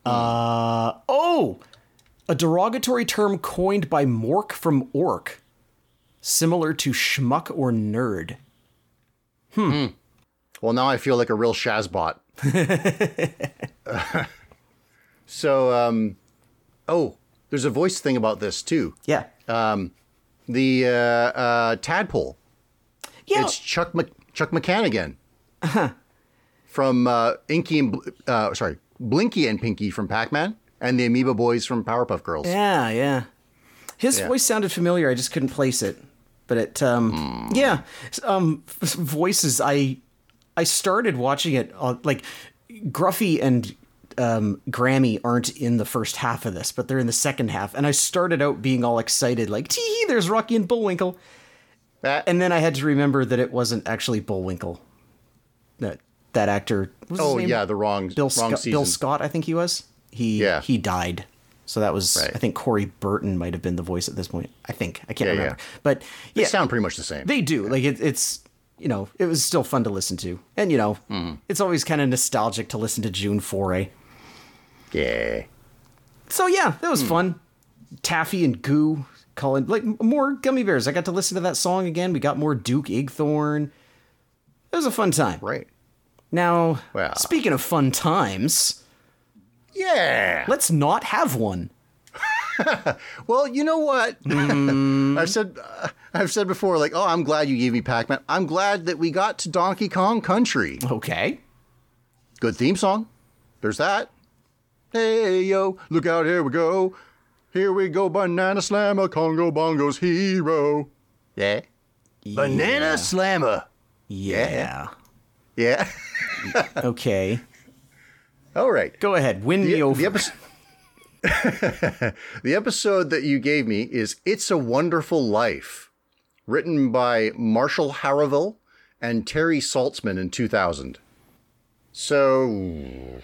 Uh oh, a derogatory term coined by Mork from Ork, similar to schmuck or nerd. Hmm. Well, now I feel like a real Shazbot. so, um, oh, there's a voice thing about this too. Yeah, Um, The uh, uh, tadpole. yeah. It's Chuck Mc- Chuck McCann again. From uh, Inky and Bl- uh, sorry, Blinky and Pinky from Pac-Man, and the Amoeba Boys from Powerpuff Girls. Yeah, yeah. His Yeah. voice sounded familiar. I just couldn't place it. But it, um, yeah, um, voices. I, I started watching it. Uh, like, Gruffi and um, Grammi aren't in the first half of this, but they're in the second half. And I started out being all excited, like, tee, there's Rocky and Bullwinkle. That- And then I had to remember that it wasn't actually Bullwinkle. That that actor. what was his oh yeah, the wrong Bill wrong Scott. Bill Scott, I think he was. He Yeah. he died. So that was Right. I think Corey Burton might have been the voice at this point. I think I can't Yeah, remember. yeah. But They yeah, sound pretty much the same. they do. Like it, it's you know it was still fun to listen to, and you know Mm-hmm. it's always kind of nostalgic to listen to June Foray. yeah. So yeah, that was fun. Taffy and Goo calling like more gummi bears. I got to listen to that song again. We got more Duke Igthorn. It was a fun time. Right. Now, Well. speaking of fun times, Yeah. let's not have one. Well, you know what? I've said uh, I've said before, like, oh, I'm glad you gave me Pac-Man. I'm glad that we got to Donkey Kong Country. Okay. Good theme song. There's that. Hey yo, look out, here we go. Here we go, Banana Slammer, Kongo Bongo's hero. Yeah. Banana Slammer. Yeah. Yeah. Okay. All right. Go ahead. Win me The, over. the, episode, the episode that you gave me is It's a Wonderful Life, written by Marshall Harreville and Terry Saltzman in 2000. So,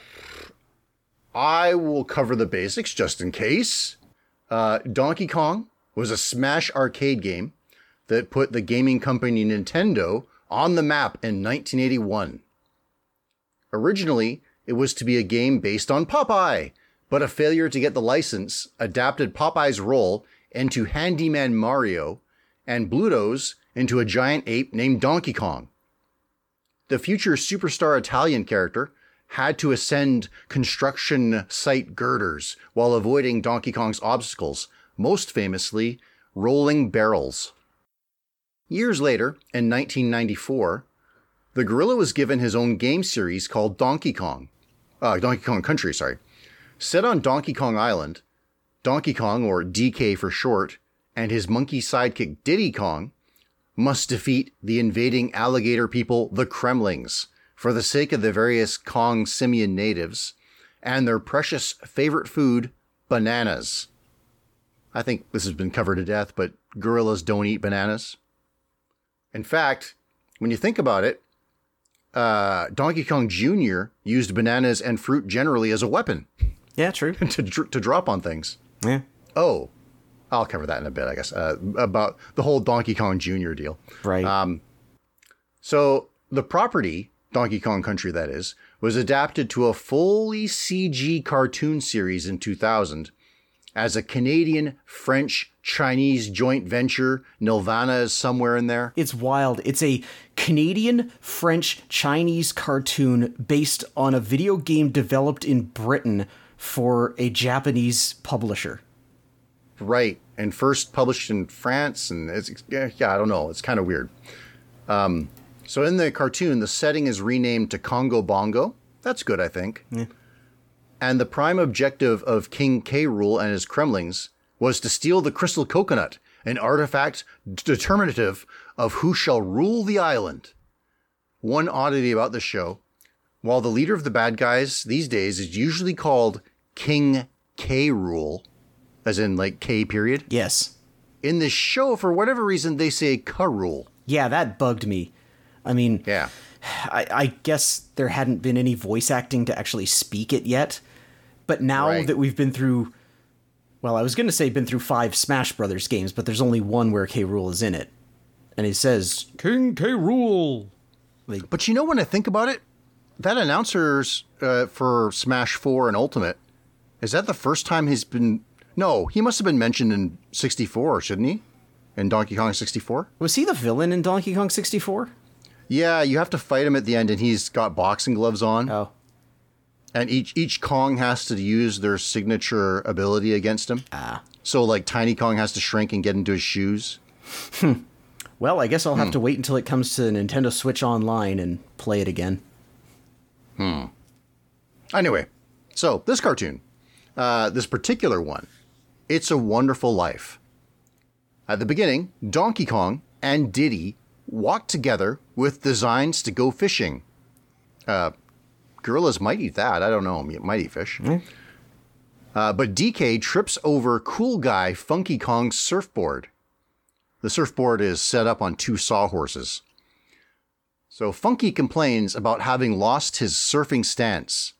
I will cover the basics just in case. Uh, Donkey Kong was a Smash arcade game that put the gaming company Nintendo on the map in 1981. Originally, it was to be a game based on Popeye, but a failure to get the license adapted Popeye's role into Handyman Mario and Bluto's into a giant ape named Donkey Kong. The future superstar Italian character had to ascend construction site girders while avoiding Donkey Kong's obstacles, most famously, rolling barrels. Years later, in 1994, the gorilla was given his own game series called Donkey Kong. Uh, Donkey Kong Country, sorry. Set on Donkey Kong Island, Donkey Kong, or DK for short, and his monkey sidekick Diddy Kong must defeat the invading alligator people, the Kremlings, for the sake of the various Kong simian natives and their precious favorite food, bananas. I think this has been covered to death, but gorillas don't eat bananas. In fact, when you think about it, uh, Donkey Kong Jr. used bananas and fruit generally as a weapon yeah, true. to, to drop on things. Yeah. Oh, I'll cover that in a bit, I guess, uh, about the whole Donkey Kong Jr. deal. Right. Um, So the property, Donkey Kong Country, that is, was adapted to a fully CG cartoon series in 2000 as a Canadian French Chinese joint venture. Nelvana is somewhere in there. it's wild. It's a Canadian French Chinese cartoon based on a video game developed in Britain for a Japanese publisher. Right. And first published in France. And it's, yeah, I don't know. It's kind of weird. Um, so in the cartoon, the setting is renamed to Kongo Bongo. That's good, I think. And the prime objective of King K. Rool and his Kremlings was to steal the crystal coconut, an artifact determinative of who shall rule the island. One oddity about the show while the leader of the bad guys these days is usually called King K. Rool, as in like K period, Yes. in this show, for whatever reason, they say K Rool. Yeah, that bugged me. I mean, Yeah. I, I guess there hadn't been any voice acting to actually speak it yet. But now Right. that we've been through, well, I was going to say been through five Smash Brothers games, but there's only one where K. Rool is in it. And he says, King K. Rool. But you know, when I think about it, that announcer's uh, for Smash 4 and Ultimate, is that the first time he's been. No, he must have been mentioned in 64, shouldn't he? In Donkey Kong 64? Was he the villain in Donkey Kong 64? Yeah, you have to fight him at the end, and he's got boxing gloves on. Oh. And each each Kong has to use their signature ability against him. Ah. So like Tiny Kong has to shrink and get into his shoes. Well, I guess I'll have to wait until it comes to the Nintendo Switch Online and play it again. Hmm. Anyway, so this cartoon, uh, this particular one, it's a wonderful life. At the beginning, Donkey Kong and Diddy walk together with designs to go fishing. Uh, gorillas might eat that. I don't know. Might eat fish. Uh, but DK trips over Cool Guy Funky Kong's surfboard. The surfboard is set up on two sawhorses. So Funky complains about having lost his surfing stance.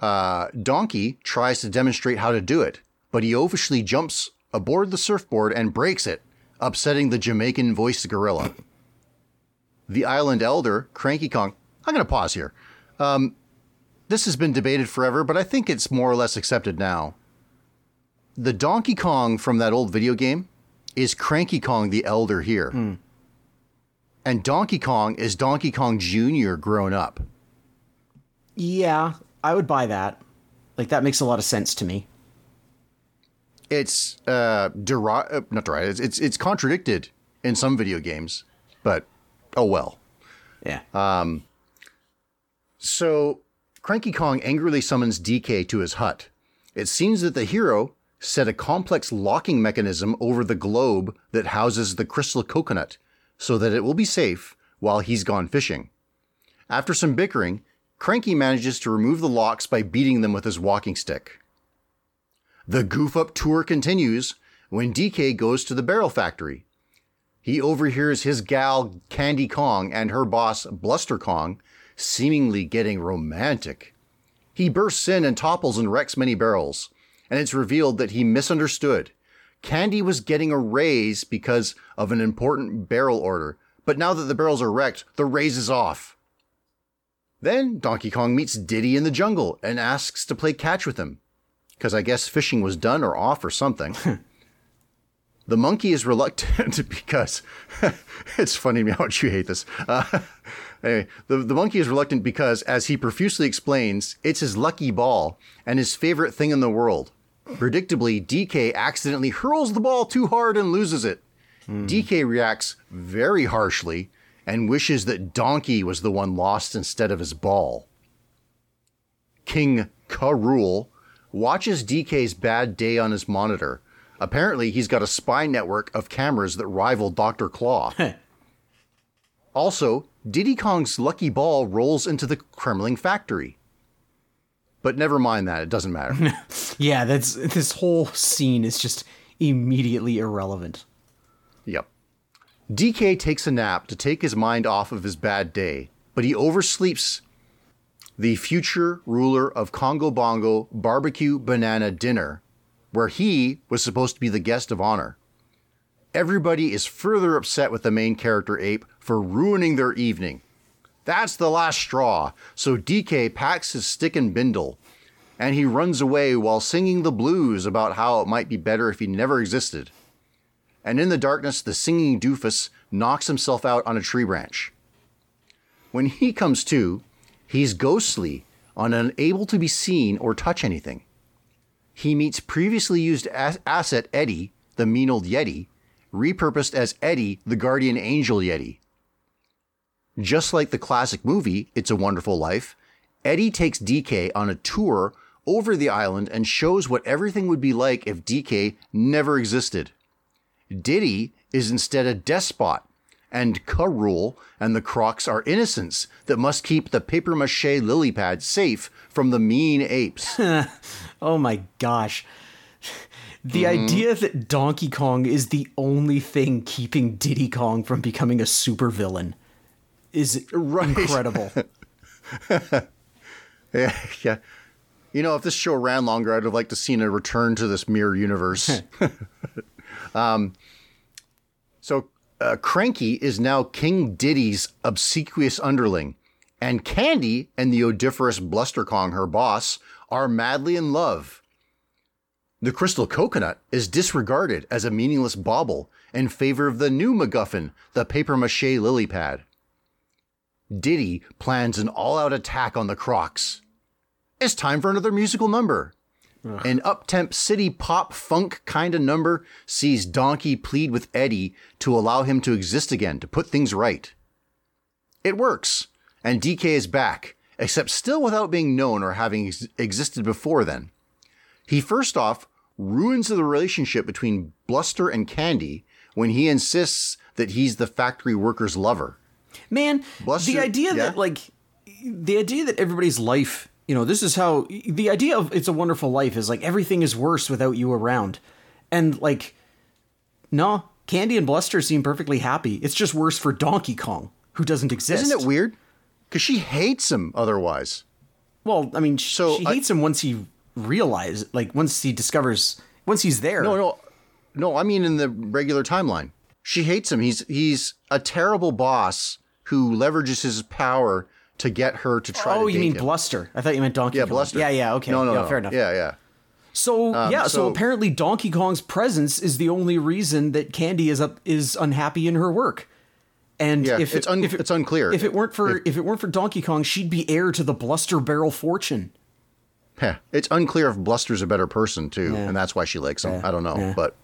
Uh, Donkey tries to demonstrate how to do it, but he oafishly jumps aboard the surfboard and breaks it, upsetting the Jamaican voiced gorilla. The island elder, Cranky Kong, I'm going to pause here. Um, this has been debated forever, but I think it's more or less accepted now. The Donkey Kong from that old video game is Cranky Kong the elder here. And Donkey Kong is Donkey Kong Jr. grown up. Yeah, I would buy that. Like, that makes a lot of sense to me. it's uh, uh not derived. It's, it's it's contradicted in some video games, but oh well. Yeah. So Cranky Kong angrily summons DK to his hut. It seems that the hero set a complex locking mechanism over the globe that houses the crystal coconut so that it will be safe while he's gone fishing. After some bickering, Cranky manages to remove the locks by beating them with his walking stick. The goof up tour continues when DK goes to the barrel factory. He overhears his gal Candy Kong and her boss Bluster Kong seemingly getting romantic. He bursts in and topples and wrecks many barrels, and it's revealed that he misunderstood. Candy was getting a raise because of an important barrel order, but now that the barrels are wrecked, the raise is off. Then Donkey Kong meets Diddy in the jungle and asks to play catch with him, because I guess fishing was done or off or something. The monkey is reluctant because it's funny me how much you hate this. Uh, anyway, the, the monkey is reluctant because, as he profusely explains, it's his lucky ball and his favorite thing in the world. Predictably, DK accidentally hurls the ball too hard and loses it. Hmm. DK reacts very harshly and wishes that Donkey was the one lost instead of his ball. King Ka Rool watches DK's bad day on his monitor. Apparently, he's got a spy network of cameras that rival Dr. Claw. also, Diddy Kong's lucky ball rolls into the Kremling factory. But never mind that, it doesn't matter. Yeah, that's this whole scene is just immediately irrelevant. Yep. DK takes a nap to take his mind off of his bad day, but he oversleeps the future ruler of Kongo Bongo Barbecue Banana Dinner, where he was supposed to be the guest of honor. Everybody is further upset with the main character ape for ruining their evening. That's the last straw, so DK packs his stick and bindle, and he runs away while singing the blues about how it might be better if he never existed and in the darkness, the singing doofus knocks himself out on a tree branch. When he comes to, he's ghostly unable to be seen or touch anything. He meets previously used as- asset Eddie, the mean old Yeti, repurposed as Eddie, the guardian angel Yeti. Just like the classic movie, It's a Wonderful Life, Eddie takes DK on a tour over the island and shows what everything would be like if DK never existed. Diddy is instead a despot, and Ka Rool and the Crocs are innocents that must keep the paper mache lily pad safe from the mean apes. Oh my gosh. The mm-hmm. idea that Donkey Kong is the only thing keeping Diddy Kong from becoming a supervillain is Right. incredible. Yeah, yeah. You know, if this show ran longer, I'd have liked to seen a return to this mirror universe. um, so uh, Cranky is now King Diddy's obsequious underling, and Candy and the odiferous Bluster Kong, her boss, are madly in love. The crystal coconut is disregarded as a meaningless bauble in favor of the new MacGuffin, the paper mache lily pad. Diddy plans an all out attack on the Crocs. It's time for another musical number. An uptemp city pop funk kind of number sees Donkey plead with Eddie to allow him to exist again, to put things right. It works, and DK is back, except still without being known or having ex- existed before then. He first off ruins the relationship between Bluster and Candy when he insists that he's the factory worker's lover. Man, Bluster- the idea yeah? that like the idea that everybody's life, you know, this is how the idea of it's a wonderful life is like everything is worse without you around. And like no, Candy and Bluster seem perfectly happy. It's just worse for Donkey Kong, who doesn't exist. Isn't it weird? Because she hates him otherwise. Well, I mean, sh- So, she I- hates him once he realizes, like once he discovers, once he's there. No, no, no. I mean, in the regular timeline, she hates him. He's he's a terrible boss who leverages his power to get her to try. Oh, to you mean him. Bluster? I thought you meant Donkey Yeah, Kong. Bluster. Yeah, yeah, okay. No, no, yeah, no. fair enough. Yeah, yeah. So yeah, so, so- apparently Donkey Kong's presence is the only reason that Candy is up is unhappy in her work. And Yeah, if it's it, un- if it- it's unclear. If it weren't for if, it weren't for Donkey Kong, she'd be heir to the Bluster Barrel fortune. Heh. It's unclear if Bluster's a better person too, Yeah. and that's why she likes him. Yeah. I don't know, Yeah. but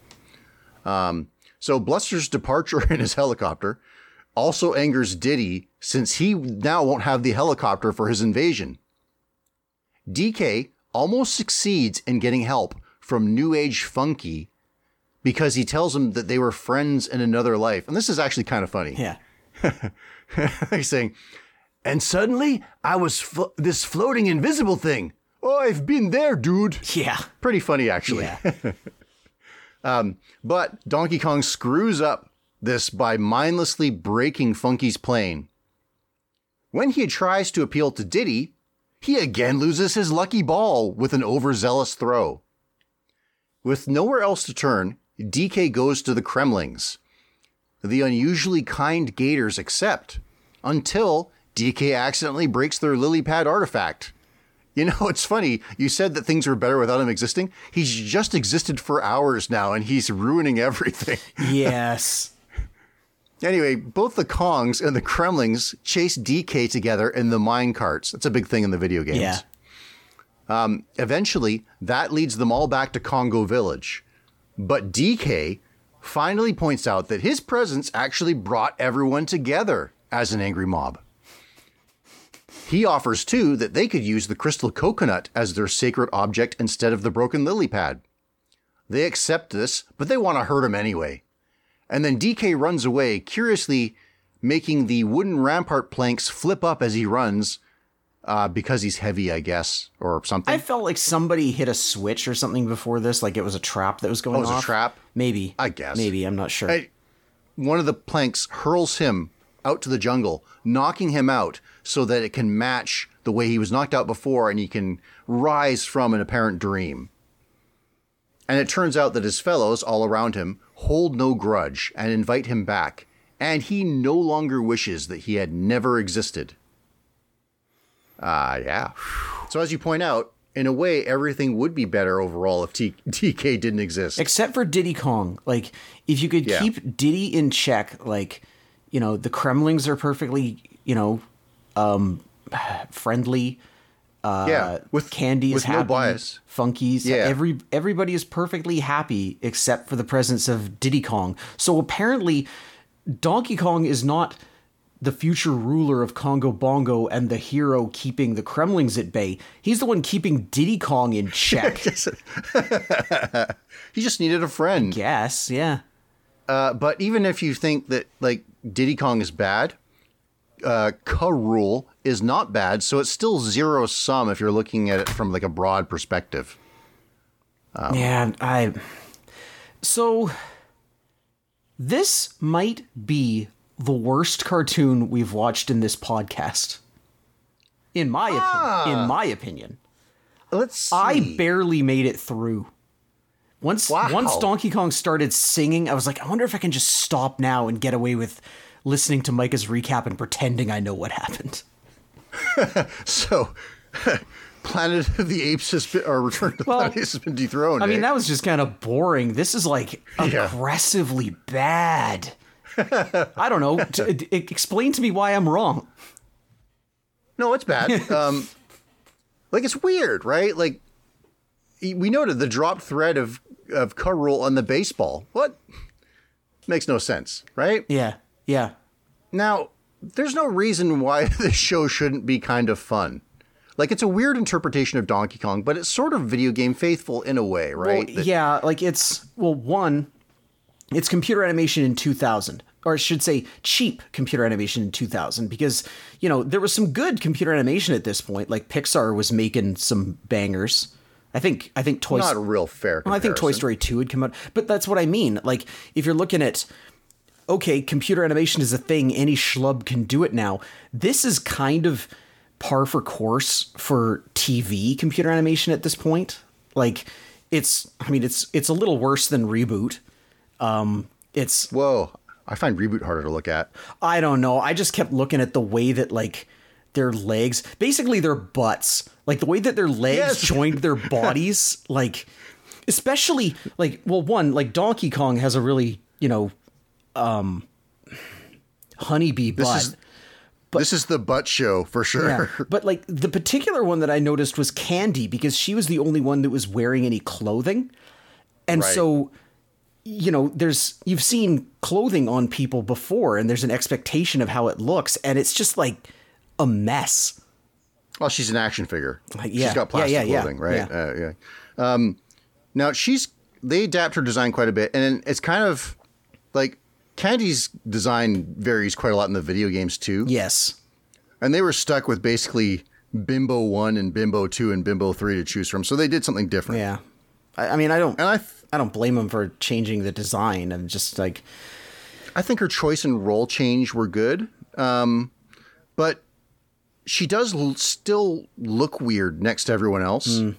um, so Bluster's departure in his helicopter also angers Diddy since he now won't have the helicopter for his invasion. DK almost succeeds in getting help from New Age Funky because he tells him that they were friends in another life, and this is actually kind of funny. Yeah. He's saying, and suddenly I was this floating invisible thing. Oh, I've been there, dude. Yeah. Pretty funny, actually. Yeah. Um, But Donkey Kong screws up this by mindlessly breaking Funky's plane. When he tries to appeal to Diddy, he again loses his lucky ball with an overzealous throw. With nowhere else to turn, DK goes to the Kremlings. The unusually kind Gators accept until DK accidentally breaks their lily pad artifact. You know, it's funny. You said that things were better without him existing. He's just existed for hours now and he's ruining everything. yes. Anyway, both the Kongs and the Kremlings chase DK together in the mine carts. That's a big thing in the video games. Yeah. Um, eventually, that leads them all back to Kongo Village. But DK finally points out that his presence actually brought everyone together as an angry mob. He offers, too, that they could use the crystal coconut as their sacred object instead of the broken lily pad. They accept this, but they want to hurt him anyway. And then DK runs away, curiously making the wooden rampart planks flip up as he runs, uh, because he's heavy, I guess, or something. I felt like somebody hit a switch or something before this, like it was a trap that was going Oh, it was a trap? Maybe. I guess. Maybe. I'm not sure. I- one of the planks hurls him out to the jungle, knocking him out so that it can match the way he was knocked out before and he can rise from an apparent dream. And it turns out that his fellows all around him hold no grudge and invite him back, and he no longer wishes that he had never existed. Ah, yeah. So, as you point out, in a way, everything would be better overall if T- TK didn't exist. except for Diddy Kong. Like, if you could Yeah. keep Diddy in check, like, you know, the Kremlings are perfectly, you know, um, friendly. Uh, yeah, with Candy is with happy. no bias. Funky's Yeah. every everybody is perfectly happy except for the presence of Diddy Kong. So apparently, Donkey Kong is not the future ruler of Kongo Bongo and the hero keeping the Kremlings at bay. He's the one keeping Diddy Kong in check. He just needed a friend. Yes, yeah. Uh, but even if you think that like Diddy Kong is bad, uh, K. Rool is not bad, so it's still zero sum if you're looking at it from like a broad perspective. yeah, I So, this might be the worst cartoon we've watched in this podcast. In my opinion, in my opinion, Let's see. I barely made it through. Once Wow. once Donkey Kong started singing, I was like, I wonder if I can just stop now and get away with listening to Micah's recap and pretending I know what happened. so Planet of the Apes has been, or Return to the Planet of the Apes has been dethroned. I mean, eh? that was just kind of boring. This is like Yeah. aggressively bad. I don't know. T- t- explain to me why I'm wrong. No, it's bad. um, like it's weird, right? Like we noted the drop thread of of Car on the baseball. What makes no sense, right? Yeah, yeah. Now, there's no reason why this show shouldn't be kind of fun. Like it's a weird interpretation of Donkey Kong, but it's sort of video game faithful in a way, right? Well, That- yeah, like it's well, one, it's computer animation in 2000, or I should say, cheap computer animation in 2000, because you know there was some good computer animation at this point. Like Pixar was making some bangers. I think I think Toy not a real fair. Well, I think Toy. Story 2 had come out, but that's what I mean. Like, if you're looking at, okay, computer animation is a thing, any schlub can do it now. This is kind of par for course for TV computer animation at this point. Like, it's, I mean, it's it's a little worse than reboot. Um, it's Whoa, I find reboot harder to look at. I don't know. I just kept looking at the way that like their legs, basically their butts, like the way that their legs Yes. joined their bodies, like especially like well, one like Donkey Kong has a really you know, um, honeybee butt. is- this is the butt show for sure. Yeah. But like the particular one that I noticed was Candy because she was the only one that was wearing any clothing. And Right. so you know, there's you've seen clothing on people before and there's an expectation of how it looks and it's just like a mess. Well, she's an action figure. yeah. She's got plastic yeah, yeah, clothing, right? yeah. Uh, yeah. Um, now she's they adapt her design quite a bit, and it's kind of like Candy's design varies quite a lot in the video games too. Yes. And they were stuck with basically Bimbo One and Bimbo Two and Bimbo Three to choose from, so they did something different. Yeah. I, I mean, I don't And I, th- I don't blame them for changing the design. I'm just like I think her choice and role change were good, um, but she does l- still look weird next to everyone else Hmm.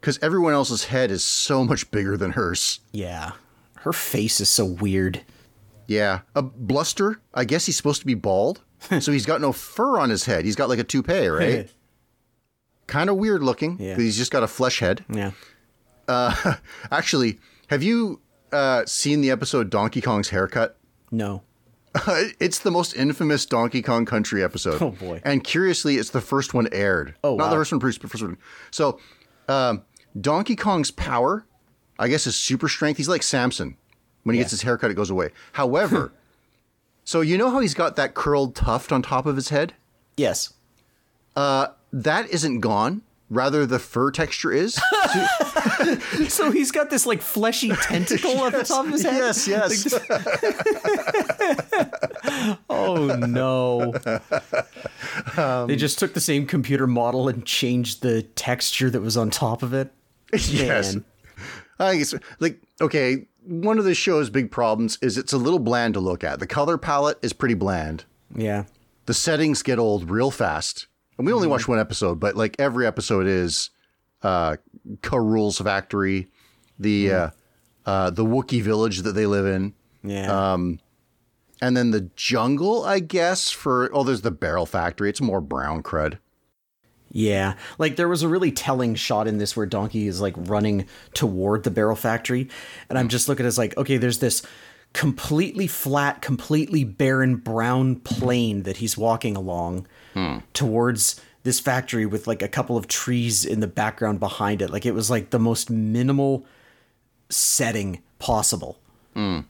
because everyone else's head is so much bigger than hers. yeah. Her face is so weird. Yeah, a bluster. I guess he's supposed to be bald, so he's got no fur on his head. He's got like a toupee, right? kind of weird looking. Yeah. he's just got a flesh head. Yeah. Actually, have you uh, seen the episode Donkey Kong's haircut? No. it's the most infamous Donkey Kong Country episode. Oh, boy. And curiously, it's the first one aired. Oh, not the first one produced, but first one. So, um, Donkey Kong's power, I guess, is super strength. He's like Samson. When he gets his haircut, it goes away. However, so you know how he's got that curled tuft on top of his head? Yes. That isn't gone. Rather, the fur texture is. So he's got this like fleshy tentacle at the top of his head. yes, yes. Oh no. Um, they just took the same computer model and changed the texture that was on top of it. Yes. I guess like okay, one of the show's big problems is it's a little bland to look at. The color palette is pretty bland. Yeah. The settings get old real fast. And we only watched one episode, but like every episode is uh Rool's Factory, the uh, uh the Wookiee village that they live in. Yeah. Um And then the jungle, I guess, for oh, there's the barrel factory. It's more brown crud. Yeah, like there was a really telling shot in this where Donkey is like running toward the barrel factory, and I'm mm. just looking at it as like, okay, there's this completely flat, completely barren brown plain that he's walking along hmm. towards this factory with like a couple of trees in the background behind it. Like it was like the most minimal setting possible. Hmm.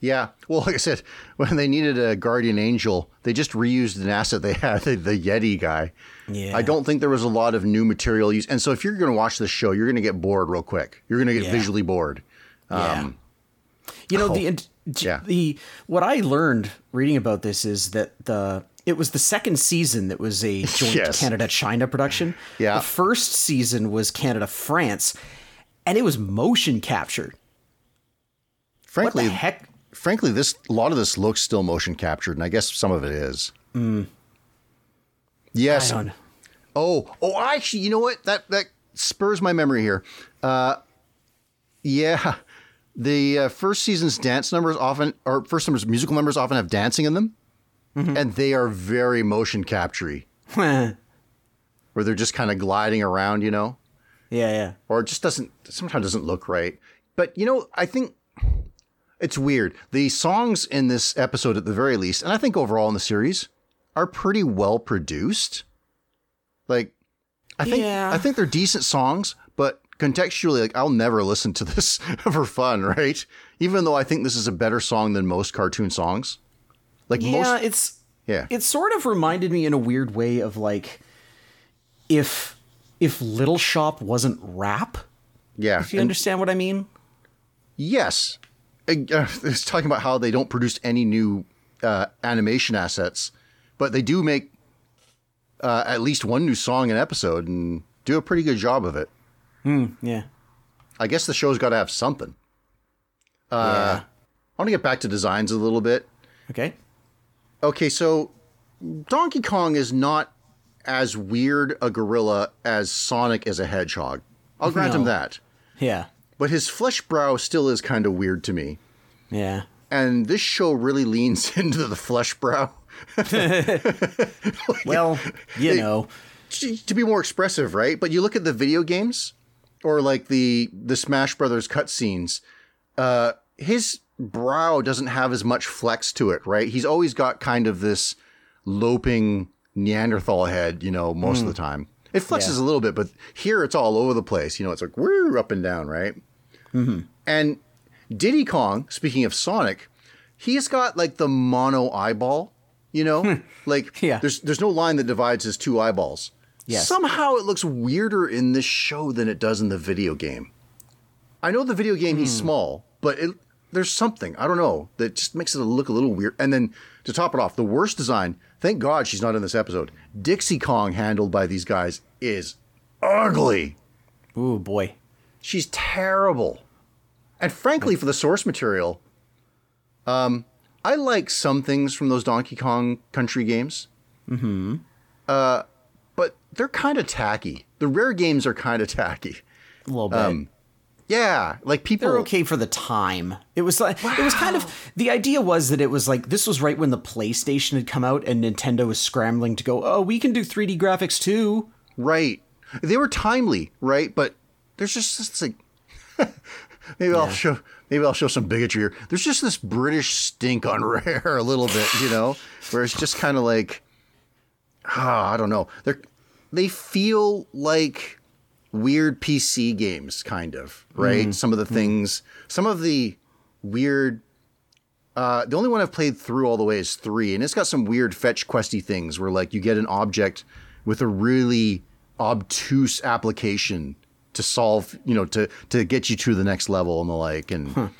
Yeah. Well, like I said, when they needed a guardian angel, they just reused an asset they had, the, the Yeti guy. Yeah. I don't think there was a lot of new material used. And so if you're going to watch this show, you're going to get bored real quick. You're going to get Yeah. visually bored. Yeah. you know the Um, oh, yeah. the what I learned reading about this is that the it was the second season that was a joint Yes. Canada China production. Yeah. The first season was Canada France and it was motion captured. Frankly, what the heck? Frankly, this a lot of this looks still motion captured, and I guess some of it is. Yes. I don't. Oh, oh, actually, you know what? That that spurs my memory here. Uh, yeah, the uh, first season's dance numbers often, or first numbers musical numbers often have dancing in them, and they are very motion captury, where they're just kind of gliding around, you know, Yeah, yeah. or it just doesn't sometimes doesn't look right. But you know, I think it's weird. The songs in this episode, at the very least, and I think overall in the series, are pretty well produced. Like, I think Yeah. I think they're decent songs, but contextually, like I'll never listen to this for fun, right? Even though I think this is a better song than most cartoon songs. Like Yeah, most, it's yeah, it sort of reminded me in a weird way of like if if Little Shop wasn't rap. yeah. If you And- understand what I mean. Yes. Uh, It's talking about how they don't produce any new uh, animation assets, but they do make uh, at least one new song an episode and do a pretty good job of it. Yeah. I guess the show's got to have something. Uh, I want to get back to designs a little bit. Okay. Okay, so Donkey Kong is not as weird a gorilla as Sonic is a hedgehog. I'll grant him that. Yeah. But his flesh brow still is kind of weird to me. Yeah. and this show really leans into the flesh brow Well, you know. to be more expressive, right? But you look at the video games or like the the Smash Brothers cutscenes, uh, his brow doesn't have as much flex to it, right? He's always got kind of this loping Neanderthal head, you know, most of the time. It flexes Yeah. a little bit, but here it's all over the place. You know, it's like woo up and down, right? Mm-hmm. And Diddy Kong, speaking of Sonic, he's got like the mono eyeball, you know? like Yeah. there's there's no line that divides his two eyeballs. Yes. Somehow it looks weirder in this show than it does in the video game. I know the video game he's hmm. small, but it, there's something, I don't know, that just makes it look a little weird. And then to top it off, the worst design, thank God she's not in this episode. Dixie Kong handled by these guys is ugly. Ooh boy. She's terrible. And frankly, for the source material, um, I like some things from those Donkey Kong Country games. Mm-hmm. Uh, but they're kind of tacky. The Rare games are kind of tacky. A little bit. Yeah, like people. They're okay for the time. It was like it was kind of the idea was that it was like this was right when the PlayStation had come out and Nintendo was scrambling to go, "Oh, we can do 3D graphics too." Right. They were timely, right? But there's just this like maybe I'll show maybe I'll show some bigotry here. There's just this British stink on Rare a little bit, you know, where it's just kind of like ah, I don't know. They're they feel like weird PC games, kind of, right? Some of the things, some of the weird uh, the only one I've played through all the way is three, and it's got some weird fetch questy things where like you get an object with a really obtuse application to solve, you know, to to get you to the next level and the like, and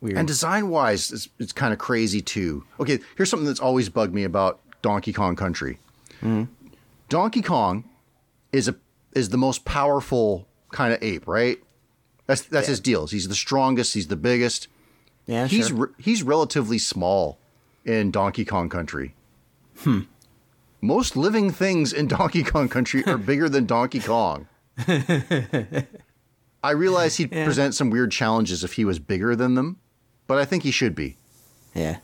Weird. and design wise, it's, it's kind of crazy too. Okay, here's something that's always bugged me about Donkey Kong Country. Donkey Kong is a is the most powerful kind of ape, right? That's that's his deal. He's the strongest. He's the biggest. yeah, He's sure. re- he's relatively small in Donkey Kong Country. Hmm. Most living things in Donkey Kong Country are bigger than Donkey Kong. I realize he'd present some weird challenges if he was bigger than them, but I think he should be. yeah.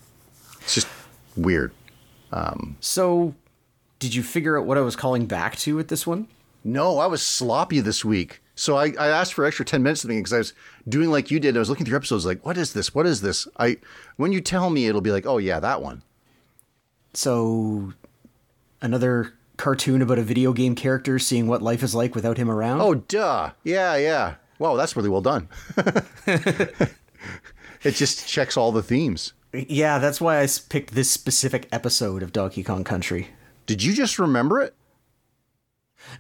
It's just weird. Um, so, did you figure out what I was calling back to with this one? No, I was sloppy this week. So I, I asked for extra 10 minutes me because I was doing like you did. I was looking through episodes like, what is this? What is this? I when you tell me it'll be like, oh yeah, that one. So, another cartoon about a video game character seeing what life is like without him around. Oh, duh. Yeah, yeah. Wow, that's really well done. it just checks all the themes. yeah, that's why I picked this specific episode of Donkey Kong Country. Did you just remember it?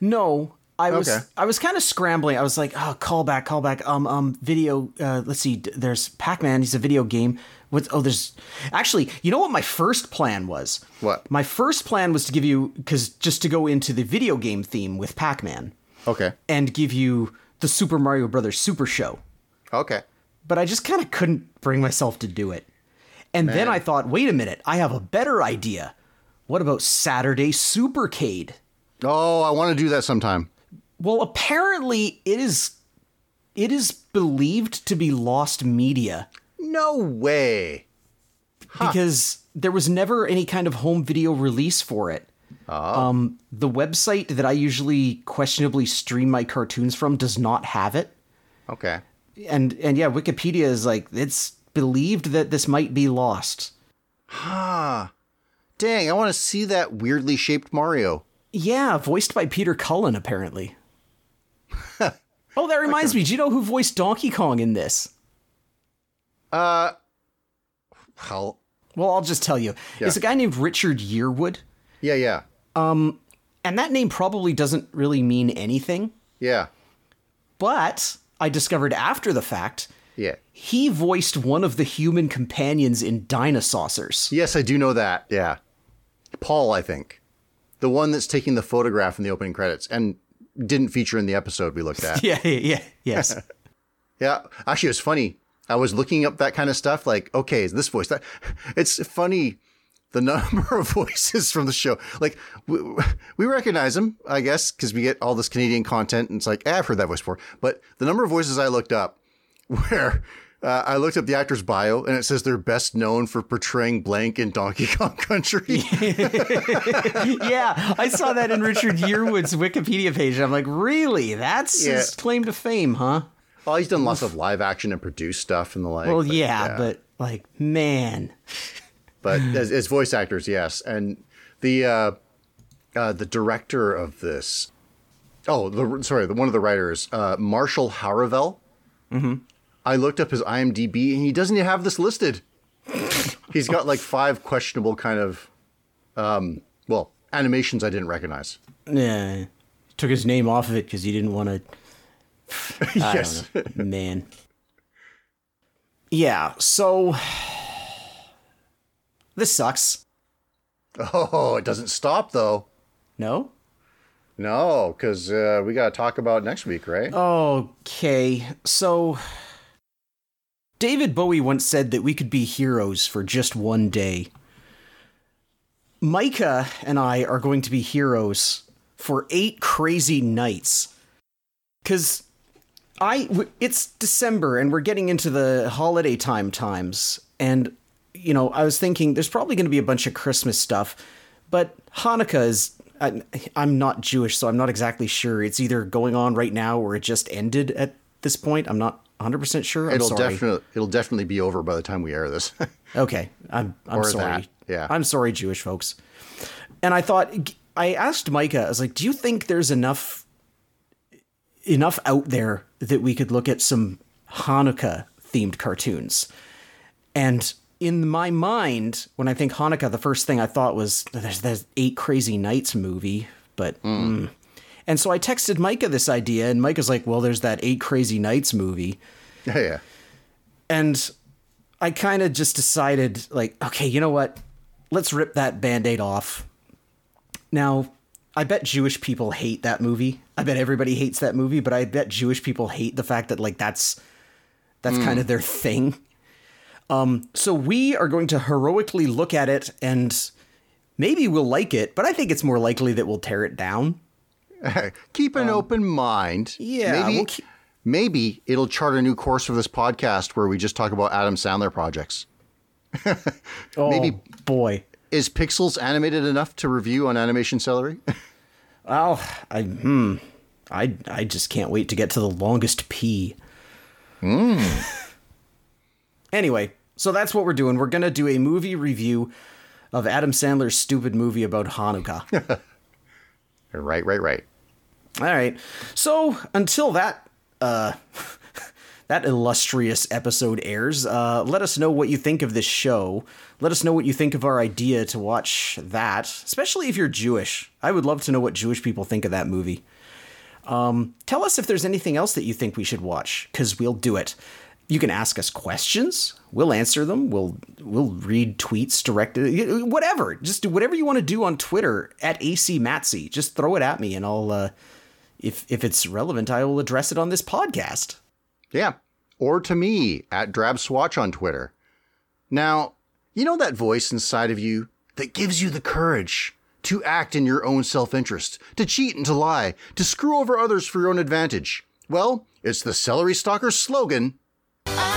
No, I was Okay. I was kind of scrambling. I was like, oh, callback, callback. Um, um, video. Uh, let's see. There's Pac-Man. He's a video game. What? Oh, there's actually. You know what my first plan was? What? My first plan was to give you because just to go into the video game theme with Pac-Man Okay. and give you the Super Mario Brothers Super Show. Okay. but I just kind of couldn't bring myself to do it. And then I thought, wait a minute, I have a better idea. What about Saturday Supercade? Oh, I want to do that sometime. Well, apparently it is it is believed to be lost media No way. because there was never any kind of home video release for it. Um, the website that I usually questionably stream my cartoons from does not have it. Okay. And and yeah, Wikipedia is like it's believed that this might be lost. Ah. Dang, I want to see that weirdly shaped Mario. Yeah, voiced by Peter Cullen apparently. oh, that reminds me. Do you know who voiced Donkey Kong in this? Uh, Well, well, I'll just tell you. It's a guy named Richard Yearwood, Yeah, yeah. Um, and that name probably doesn't really mean anything. Yeah. But I discovered after the fact Yeah. he voiced one of the human companions in Dinosaucers. Yes, I do know that. Yeah. Paul, I think. The one that's taking the photograph in the opening credits and didn't feature in the episode we looked at. Yeah, yeah, yeah, yes. Yeah, actually, it's funny. I was looking up that kind of stuff. Like, okay, is this voice that? It's funny the number of voices from the show. Like, we, we recognize them, I guess, because we get all this Canadian content, and it's like, eh, I've heard that voice before. But the number of voices I looked up, where uh, I looked up the actor's bio, and it says they're best known for portraying blank in Donkey Kong Country. yeah, I saw that in Richard Yearwood's Wikipedia page. I'm like, really? That's Yeah. his claim to fame, huh? well, he's done lots of live action and produced stuff and the like. Well, but yeah, but like, man. but as, as voice actors, yes. And the uh, uh, the director of this, oh, the sorry, the one of the writers, uh, Marshall Haravel. Mm-hmm. I looked up his IMDb, and he doesn't even have this listed. He's got like five questionable kind of, um, well, animations I didn't recognize. Yeah. Took his name off of it because he didn't want to. yes, Man. Yeah, so. This sucks. oh, it doesn't stop though. No? No, because uh, we got to talk about next week, right? Okay, so. David Bowie once said that we could be heroes for just one day. Micah and I are going to be heroes for eight crazy nights. Because I. It's December and we're getting into the holiday time times. And, you know, I was thinking there's probably going to be a bunch of Christmas stuff, but Hanukkah is. I'm not Jewish, so I'm not exactly sure. It's either going on right now or it just ended at this point. I'm not 100% sure. I'm it'll sorry. definitely it'll definitely be over by the time we air this. Okay, I'm I'm Or sorry. that, yeah. I'm sorry, Jewish folks. And I thought I asked Micah. I was like, "Do you think there's enough enough out there that we could look at some Hanukkah themed cartoons?" And in my mind, when I think Hanukkah, the first thing I thought was there's there's Eight Crazy Nights movie, but. mm. And so I texted Micah this idea, and Micah's like, "Well, there's that Eight Crazy Nights movie." yeah, yeah. and I kind of just decided, like, okay, you know what? Let's rip that band aid off. Now, I bet Jewish people hate that movie. I bet everybody hates that movie, but I bet Jewish people hate the fact that, like, that's that's kind of their thing. Um, so we are going to heroically look at it and maybe we'll like it, but I think it's more likely that we'll tear it down. Keep an open mind. Um, yeah, maybe we'll keep- maybe it'll chart a new course for this podcast where we just talk about Adam Sandler projects. Oh Maybe- boy. Is Pixels animated enough to review on Animation Celery? Well, I hmm, I I just can't wait to get to the longest P. anyway, so that's what we're doing. We're gonna do a movie review of Adam Sandler's stupid movie about Hanukkah. right, right, right. All right. So until that uh that illustrious episode airs, uh let us know what you think of this show. Let us know what you think of our idea to watch that, especially if you're Jewish. I would love to know what Jewish people think of that movie. Um tell us if there's anything else that you think we should watch cuz we'll do it. You can ask us questions. We'll answer them. We'll we'll read tweets directed. Whatever. Just do whatever you want to do on Twitter at acmatsy. Just throw it at me, and I'll uh, if if it's relevant, I will address it on this podcast. Yeah. or to me at DrabSwatch on Twitter. Now, you know that voice inside of you that gives you the courage to act in your own self interest, to cheat and to lie, to screw over others for your own advantage? Well, it's the Celery Stalker slogan ah!